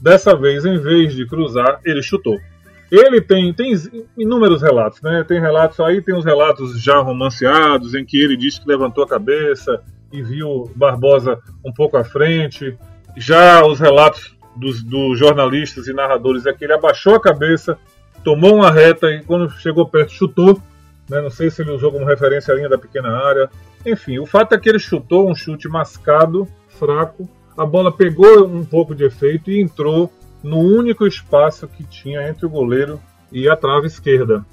dessa vez, em vez de cruzar, ele chutou. Ele tem, tem inúmeros relatos, né? Tem relatos aí, tem os relatos já romanceados, em que ele disse que levantou a cabeça e viu Barbosa um pouco à frente. Já os relatos dos, dos jornalistas e narradores é que ele abaixou a cabeça, tomou uma reta e quando chegou perto chutou. Né? Não sei se ele usou como referência a linha da pequena área. Enfim, o fato é que ele chutou um chute mascado, fraco. A bola pegou um pouco de efeito e entrou no único espaço que tinha entre o goleiro e a trave esquerda.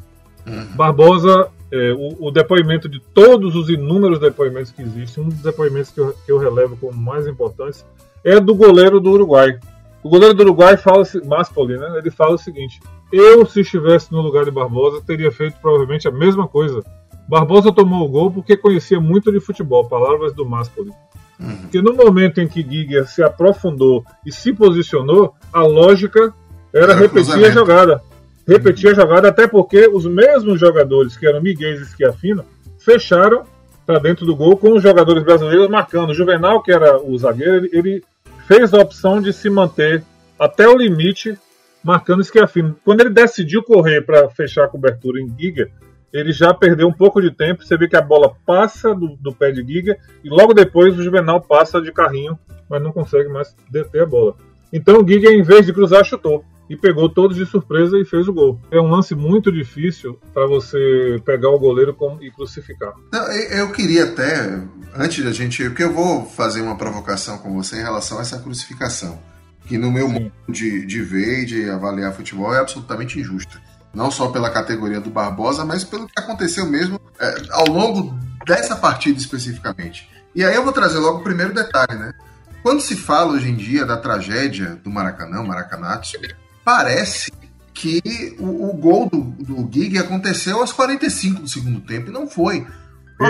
Uhum. Barbosa, é, o, o, depoimento de todos os inúmeros depoimentos que existem, um dos depoimentos que eu, que eu relevo como mais importantes é do goleiro do Uruguai. O goleiro do Uruguai fala, Maspoli, né? Ele fala o seguinte: eu, se estivesse no lugar de Barbosa, teria feito provavelmente a mesma coisa. Barbosa tomou o gol porque conhecia muito de futebol, palavras do Maspoli. Uhum. Porque no momento em que Giga se aprofundou e se posicionou, a lógica era, era repetir a jogada. Repetir uhum. a jogada, até porque os mesmos jogadores que eram Miguel e Schiafino fecharam para dentro do gol com os jogadores brasileiros marcando. O Juvenal, que era o zagueiro, ele, ele fez a opção de se manter até o limite marcando Schiafino. Quando ele decidiu correr para fechar a cobertura em Giga, ele já perdeu um pouco de tempo. Você vê que a bola passa do, do pé de Giga e logo depois o Juvenal passa de carrinho, mas não consegue mais deter a bola. Então o Giga, em vez de cruzar, chutou e pegou todos de surpresa e fez o gol. É um lance muito difícil para você pegar o goleiro e crucificar. Não, eu queria até, antes da gente ir, porque eu vou fazer uma provocação com você em relação a essa crucificação, que no meu Sim. modo de, de ver e de avaliar futebol é absolutamente injusta não só pela categoria do Barbosa, mas pelo que aconteceu mesmo é, ao longo dessa partida especificamente. E aí eu vou trazer logo o primeiro detalhe, né? Quando se fala hoje em dia da tragédia do Maracanã, Maracanato, parece que o, o gol do, do Gig aconteceu aos 45 do segundo tempo e não foi.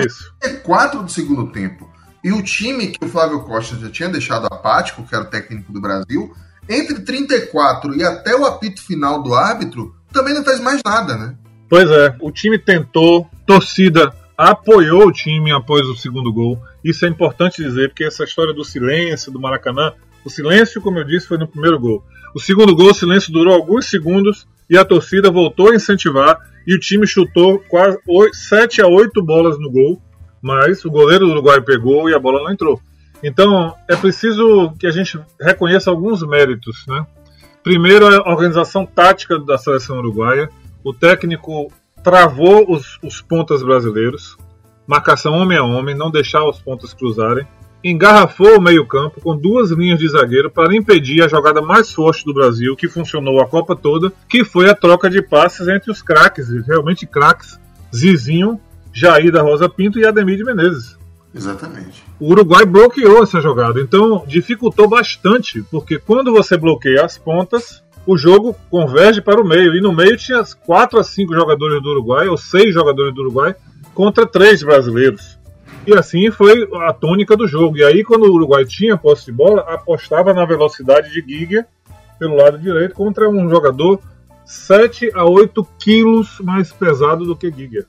Isso. É 4 do segundo tempo. E o time que o Flávio Costa já tinha deixado apático, que era o técnico do Brasil, entre 34 e até o apito final do árbitro, também não fez mais nada, né? Pois é, o time tentou, torcida apoiou o time após o segundo gol. Isso é importante dizer, porque essa história do silêncio do Maracanã O silêncio, como eu disse, foi no primeiro gol. O segundo gol, o silêncio durou alguns segundos e a torcida voltou a incentivar e o time chutou quase 8, 7 a 8 bolas no gol, mas o goleiro do Uruguai pegou e a bola não entrou. Então é preciso que a gente reconheça alguns méritos. Né? Primeiro, a organização tática da seleção uruguaia. O técnico travou os, os pontas brasileiros, marcação homem a homem, não deixar os pontas cruzarem engarrafou o meio-campo com duas linhas de zagueiro para impedir a jogada mais forte do Brasil, que funcionou a Copa toda, que foi a troca de passes entre os craques, realmente craques, Zizinho, Jair da Rosa Pinto e Ademir de Menezes. Exatamente. O Uruguai bloqueou essa jogada, então dificultou bastante, porque quando você bloqueia as pontas, o jogo converge para o meio, e no meio tinha quatro a cinco jogadores do Uruguai, ou seis jogadores do Uruguai, contra três brasileiros. E assim foi a tônica do jogo. E aí, quando o Uruguai tinha posse de bola, apostava na velocidade de Giga pelo lado direito contra um jogador 7 a 8 quilos mais pesado do que Giga.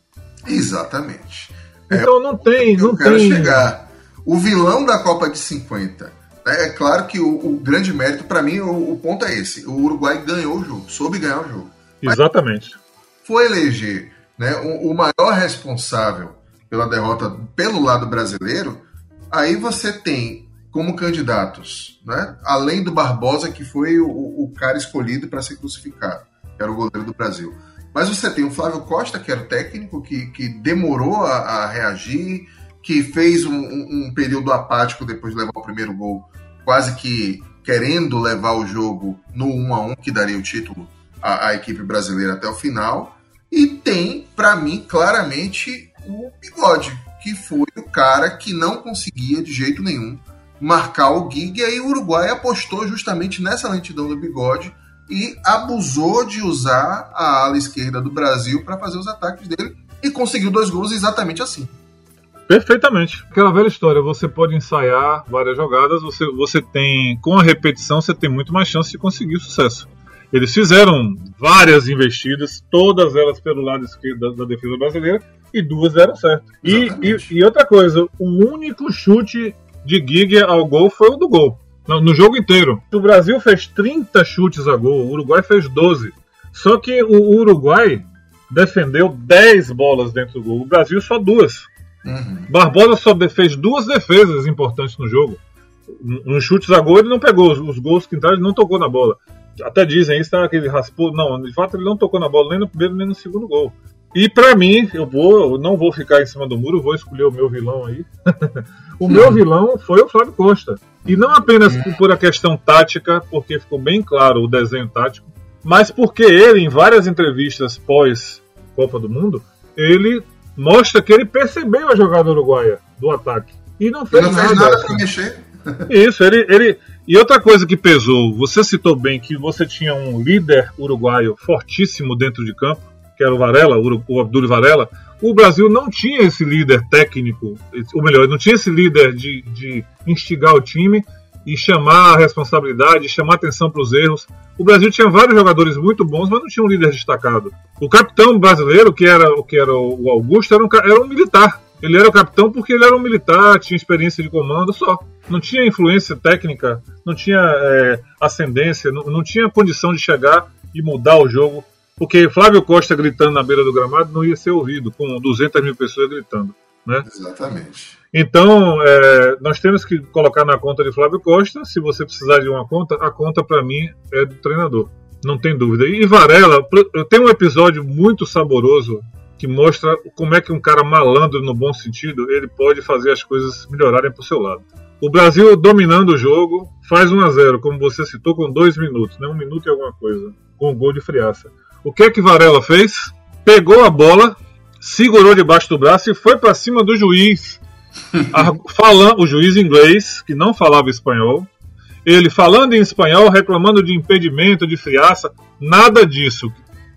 Exatamente. Então é, não tem. Não eu quero tem... chegar. O vilão da Copa de 50. É, é claro que o, o grande mérito, para mim, o, o, ponto é esse. O Uruguai ganhou o jogo, soube ganhar o jogo. Exatamente. Foi eleger né, o, o maior responsável pela derrota pelo lado brasileiro, aí você tem como candidatos, né? além do Barbosa, que foi o, o cara escolhido para ser crucificado, que era o goleiro do Brasil. Mas você tem o Flávio Costa, que era o técnico, que, que demorou a, a reagir, que fez um, um, período apático depois de levar o primeiro gol, quase que querendo levar o jogo no 1 a 1 que daria o título à, à equipe brasileira até o final. E tem, para mim, claramente o Bigode, que foi o cara que não conseguia de jeito nenhum marcar o Gig, e aí o Uruguai apostou justamente nessa lentidão do Bigode e abusou de usar a ala esquerda do Brasil para fazer os ataques dele e conseguiu dois gols exatamente assim. Perfeitamente. Aquela velha história, você pode ensaiar várias jogadas, você, você tem, com a repetição, você tem muito mais chance de conseguir sucesso. Eles fizeram várias investidas, todas elas pelo lado esquerdo da, da defesa brasileira, e duas deram certo. E, e, e, outra coisa, o único chute de Giga ao gol foi o do gol. No, no, jogo inteiro. O Brasil fez 30 chutes a gol, o Uruguai fez 12. Só que o Uruguai defendeu 10 bolas dentro do gol, o Brasil só duas. Uhum. Barbosa só fez duas defesas importantes no jogo. Nos chutes a gol ele não pegou, os, gols que entraram ele não tocou na bola. Até dizem isso, tá, que ele raspou. Não, de fato ele não tocou na bola nem no primeiro nem no segundo gol. E para mim, eu vou, eu não vou ficar em cima do muro, vou escolher o meu vilão aí. [laughs] o meu vilão foi o Flávio Costa. E não apenas por a questão tática, porque ficou bem claro o desenho tático, mas porque ele, em várias entrevistas pós Copa do Mundo, ele mostra que ele percebeu a jogada uruguaia do ataque. E não fez, não nada. fez nada para mexer. [laughs] Isso, ele, ele. E outra coisa que pesou, você citou bem que você tinha um líder uruguaio fortíssimo dentro de campo que era o Varela, o Abdul Varela, o Brasil não tinha esse líder técnico, ou melhor, não tinha esse líder de, de instigar o time e chamar a responsabilidade, chamar atenção para os erros. O Brasil tinha vários jogadores muito bons, mas não tinha um líder destacado. O capitão brasileiro, que era, que era o Augusto, era um, era um militar. Ele era o capitão porque ele era um militar, tinha experiência de comando só. Não tinha influência técnica, não tinha é, ascendência, não, não tinha condição de chegar e mudar o jogo porque Flávio Costa gritando na beira do gramado não ia ser ouvido, com 200 mil pessoas gritando. Né? Exatamente. Então, é, nós temos que colocar na conta de Flávio Costa. Se você precisar de uma conta, a conta para mim é do treinador. Não tem dúvida. E Varela, tem um episódio muito saboroso que mostra como é que um cara malandro, no bom sentido, ele pode fazer as coisas melhorarem para o seu lado. O Brasil dominando o jogo, faz 1 a 0 como você citou, com dois minutos, né? um minuto e alguma coisa, com o um gol de friaça. O que é que Varela fez? Pegou a bola, segurou debaixo do braço e foi para cima do juiz. [laughs] falando, o juiz inglês, que não falava espanhol, ele falando em espanhol, reclamando de impedimento, de friaça, nada disso.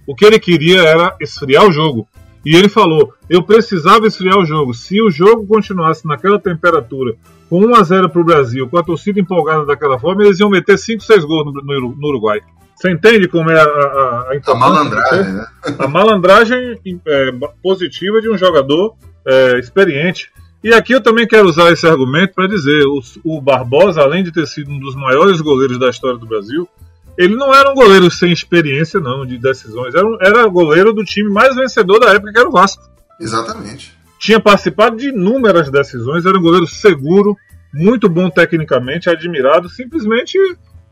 O que ele queria era esfriar o jogo. E ele falou: eu precisava esfriar o jogo. Se o jogo continuasse naquela temperatura, com 1 a 0 para o Brasil, com a torcida empolgada daquela forma, eles iam meter 5, 6 gols no, no, no Uruguai. Você entende como é a, a, a, a malandragem, né? A malandragem é, positiva de um jogador é, experiente. E aqui eu também quero usar esse argumento para dizer: o, o Barbosa, além de ter sido um dos maiores goleiros da história do Brasil, ele não era um goleiro sem experiência, não, de decisões. Era, era goleiro do time mais vencedor da época, que era o Vasco. Exatamente. Tinha participado de inúmeras decisões, era um goleiro seguro, muito bom tecnicamente, admirado. Simplesmente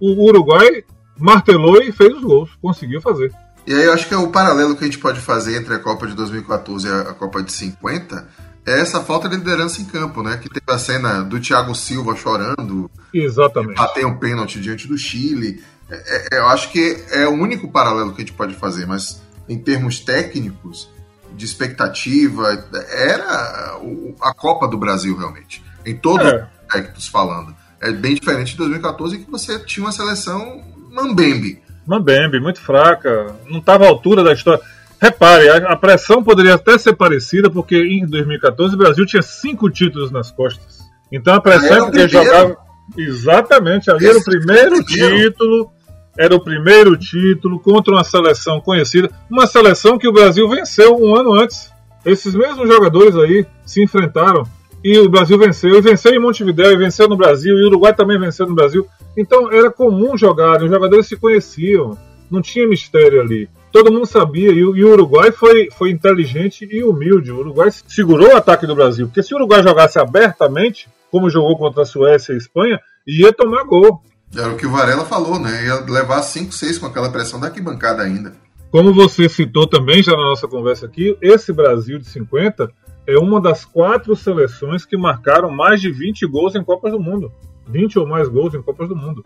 o Uruguai martelou e fez os gols, conseguiu fazer. E aí eu acho que é o paralelo que a gente pode fazer entre a Copa de 2014 e a Copa de 50 é essa falta de liderança em campo, né? Que teve a cena do Thiago Silva chorando. Exatamente. Bater um pênalti diante do Chile. É, é, eu acho que é o único paralelo que a gente pode fazer, mas em termos técnicos, de expectativa, era a Copa do Brasil realmente. Em todos é. os aspectos falando. É bem diferente de 2014 que você tinha uma seleção mambembe. Mambembe, muito fraca, não estava à altura da história. Repare, a, a, pressão poderia até ser parecida, porque em 2014 o Brasil tinha cinco títulos nas costas. Então a pressão é porque jogava. Exatamente, ali Esse era o primeiro título. Era o primeiro título contra uma seleção conhecida, uma seleção que o Brasil venceu um ano antes. Esses mesmos jogadores aí se enfrentaram e o Brasil venceu. E venceu em Montevideo, e venceu no Brasil, e o Uruguai também venceu no Brasil. Então era comum jogar, os jogadores se conheciam, não tinha mistério ali todo mundo sabia. E, o Uruguai foi, foi inteligente e humilde. O Uruguai segurou o ataque do Brasil. Porque se o Uruguai jogasse abertamente, como jogou contra a Suécia e a Espanha, ia tomar gol. Era o que o Varela falou, né? Ia levar 5, 6 com aquela pressão da arquibancada ainda. Como você citou também já na nossa conversa aqui, esse Brasil de 50 é uma das quatro seleções que marcaram mais de 20 gols em Copas do Mundo. 20 ou mais gols em Copas do Mundo.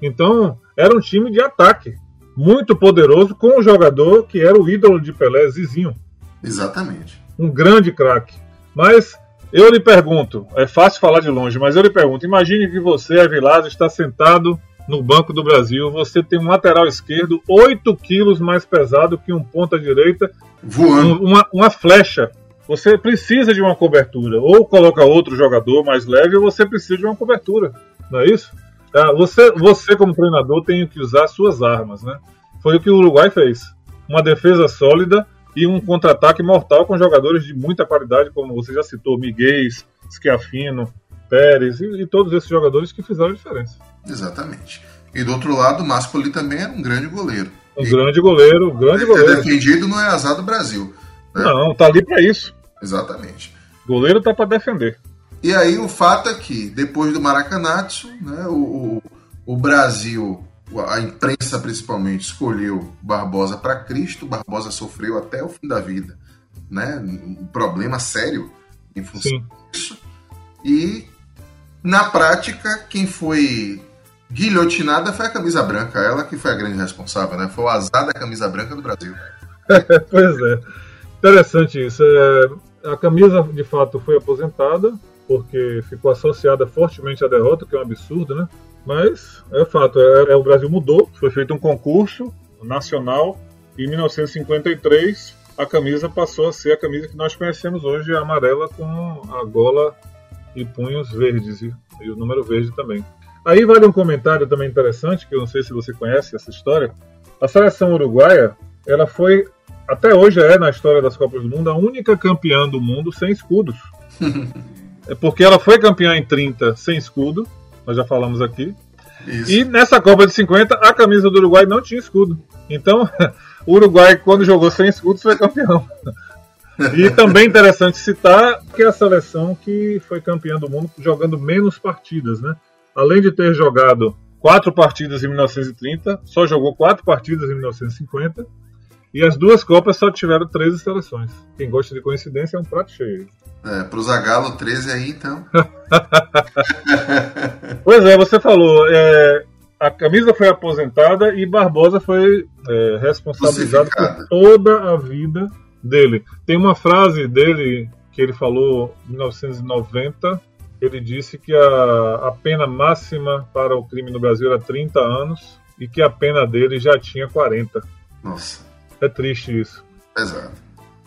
Então, era um time de ataque muito poderoso com um jogador que era o ídolo de Pelé, Zizinho. Exatamente. Um grande craque. Mas eu lhe pergunto, é fácil falar de longe, mas eu lhe pergunto, imagine que você, Avilás, está sentado no Banco do Brasil, você tem um lateral esquerdo 8 quilos mais pesado que um ponta direita, voando. Uma, uma flecha. Você precisa de uma cobertura. Ou coloca outro jogador mais leve, ou você precisa de uma cobertura. Não é isso? Ah, você, você, como treinador, tem que usar suas armas, né? Foi o que o Uruguai fez. Uma defesa sólida e um contra-ataque mortal com jogadores de muita qualidade, como você já citou, Miguel, Schiafino, Pérez e, e, todos esses jogadores que fizeram a diferença. Exatamente. E do outro lado, o Maspoli também era um grande goleiro. Um e grande goleiro, um grande goleiro. É defendido não é azar do Brasil. Né? Não, tá ali para isso. Exatamente. Goleiro tá para defender. E aí o fato é que, depois do Maracanatsu, né, o, o Brasil, a imprensa principalmente, escolheu Barbosa para Cristo. Barbosa sofreu até o fim da vida. Né, um problema sério em função Sim. disso. E, na prática, quem foi guilhotinada foi a camisa branca. Ela que foi a grande responsável, né? Foi o azar da camisa branca do Brasil. [laughs] pois é. Interessante isso. É, a camisa, de fato, foi aposentada porque ficou associada fortemente à derrota, que é um absurdo, né? Mas é fato, é, é, o Brasil mudou, foi feito um concurso nacional e em 1953 a camisa passou a ser a camisa que nós conhecemos hoje, a amarela com a gola e punhos verdes e, e o número verde também. Aí vale um comentário também interessante, que eu não sei se você conhece essa história. A seleção uruguaia, ela foi, até hoje é na história das Copas do Mundo, a única campeã do mundo sem escudos. [laughs] É porque ela foi campeã em 30 sem escudo, nós já falamos aqui. Isso. E nessa Copa de 50, a camisa do Uruguai não tinha escudo. Então, [laughs] o Uruguai, quando jogou sem escudo, foi campeão. E [laughs] também interessante citar que é a seleção que foi campeã do mundo jogando menos partidas, né? Além de ter jogado quatro partidas em 1930, só jogou quatro partidas em 1950 e as duas Copas só tiveram 13 seleções. Quem gosta de coincidência é um prato cheio. É, pro Zagalo 13 aí, então. [laughs] pois é, você falou. É, a camisa foi aposentada e Barbosa foi é, responsabilizado por toda a vida dele. Tem uma frase dele que ele falou em 1990. Ele disse que a, a pena máxima para o crime no Brasil era 30 anos e que a pena dele já tinha 40. Nossa. É triste isso. Exato.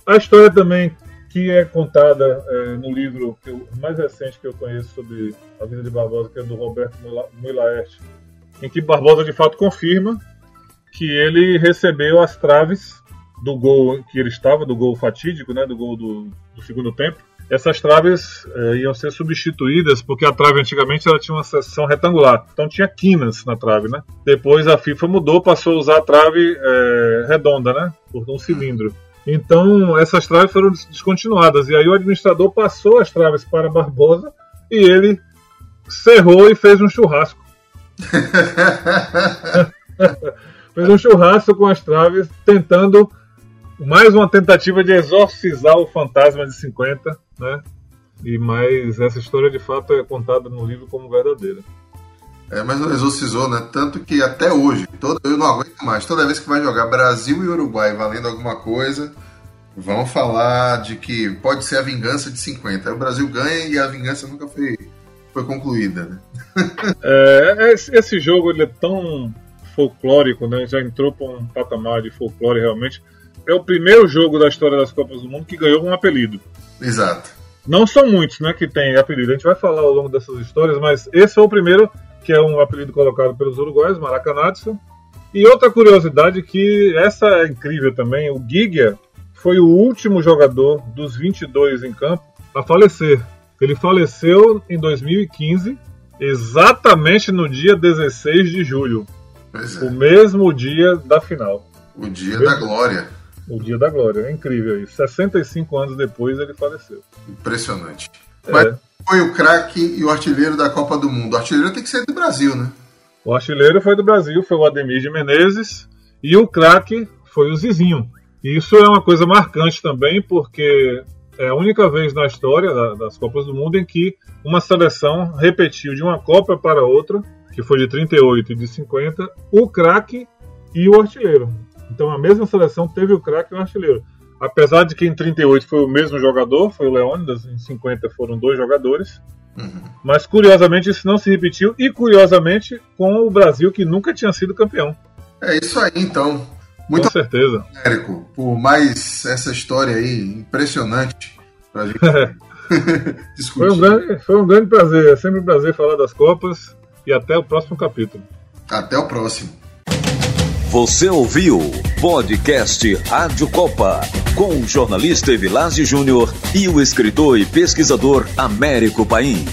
A história também que é contada é, no livro eu, mais recente que eu conheço sobre a vida de Barbosa, que é do Roberto Muilaerte, em que Barbosa de fato confirma que ele recebeu as traves do gol que ele estava, do gol fatídico, né, do gol do, do segundo tempo, essas traves é, iam ser substituídas, porque a trave antigamente ela tinha uma seção retangular, então tinha quinas na trave, né? Depois a FIFA mudou, passou a usar a trave é, redonda, né? Por um cilindro. Então essas traves foram descontinuadas, e aí o administrador passou as traves para Barbosa e ele cerrou e fez um churrasco. [laughs] fez um churrasco com as traves, tentando mais uma tentativa de exorcizar o fantasma de 50, né? E mais essa história de fato é contada no livro como verdadeira. É, mas não exorcizou, né? Tanto que até hoje, todo, eu não aguento mais. Toda vez que vai jogar Brasil e Uruguai valendo alguma coisa, vão falar de que pode ser a vingança de 50. Aí o Brasil ganha e a vingança nunca foi, foi concluída, né? [laughs] é, esse jogo ele é tão folclórico, né? Já entrou para um patamar de folclore realmente. É o primeiro jogo da história das Copas do Mundo que ganhou um apelido. Exato. Não são muitos, né, que tem apelido. A gente vai falar ao longo dessas histórias, mas esse é o primeiro que é um apelido colocado pelos uruguaios, Maracanatsu. E outra curiosidade que essa é incrível também, o Giga foi o último jogador dos 22 em campo a falecer. Ele faleceu em 2015, exatamente no dia 16 de julho. É. O mesmo dia da final. O dia da glória. O dia da glória. É incrível isso. 65 anos depois ele faleceu. Impressionante. É. Mas foi o craque e o artilheiro da Copa do Mundo. O artilheiro tem que ser do Brasil, né? O artilheiro foi do Brasil, foi o Ademir de Menezes. E o craque foi o Zizinho. E isso é uma coisa marcante também, porque é a única vez na história das Copas do Mundo em que uma seleção repetiu de uma Copa para outra, que foi de 38 e de 50, o craque e o artilheiro. Então a mesma seleção teve o craque e o artilheiro. Apesar de que em 38 foi o mesmo jogador, foi o Leônidas, em 50 foram dois jogadores. Uhum. Mas curiosamente isso não se repetiu e curiosamente com o Brasil que nunca tinha sido campeão. É isso aí então. Muito com certeza. Érico, por mais essa história aí impressionante pra gente [laughs] discutir. Foi um, grande, foi um grande prazer, é sempre um prazer falar das Copas e até o próximo capítulo. Até o próximo. Você ouviu podcast Rádio Copa com o jornalista Evilásio Júnior e o escritor e pesquisador Américo Paim.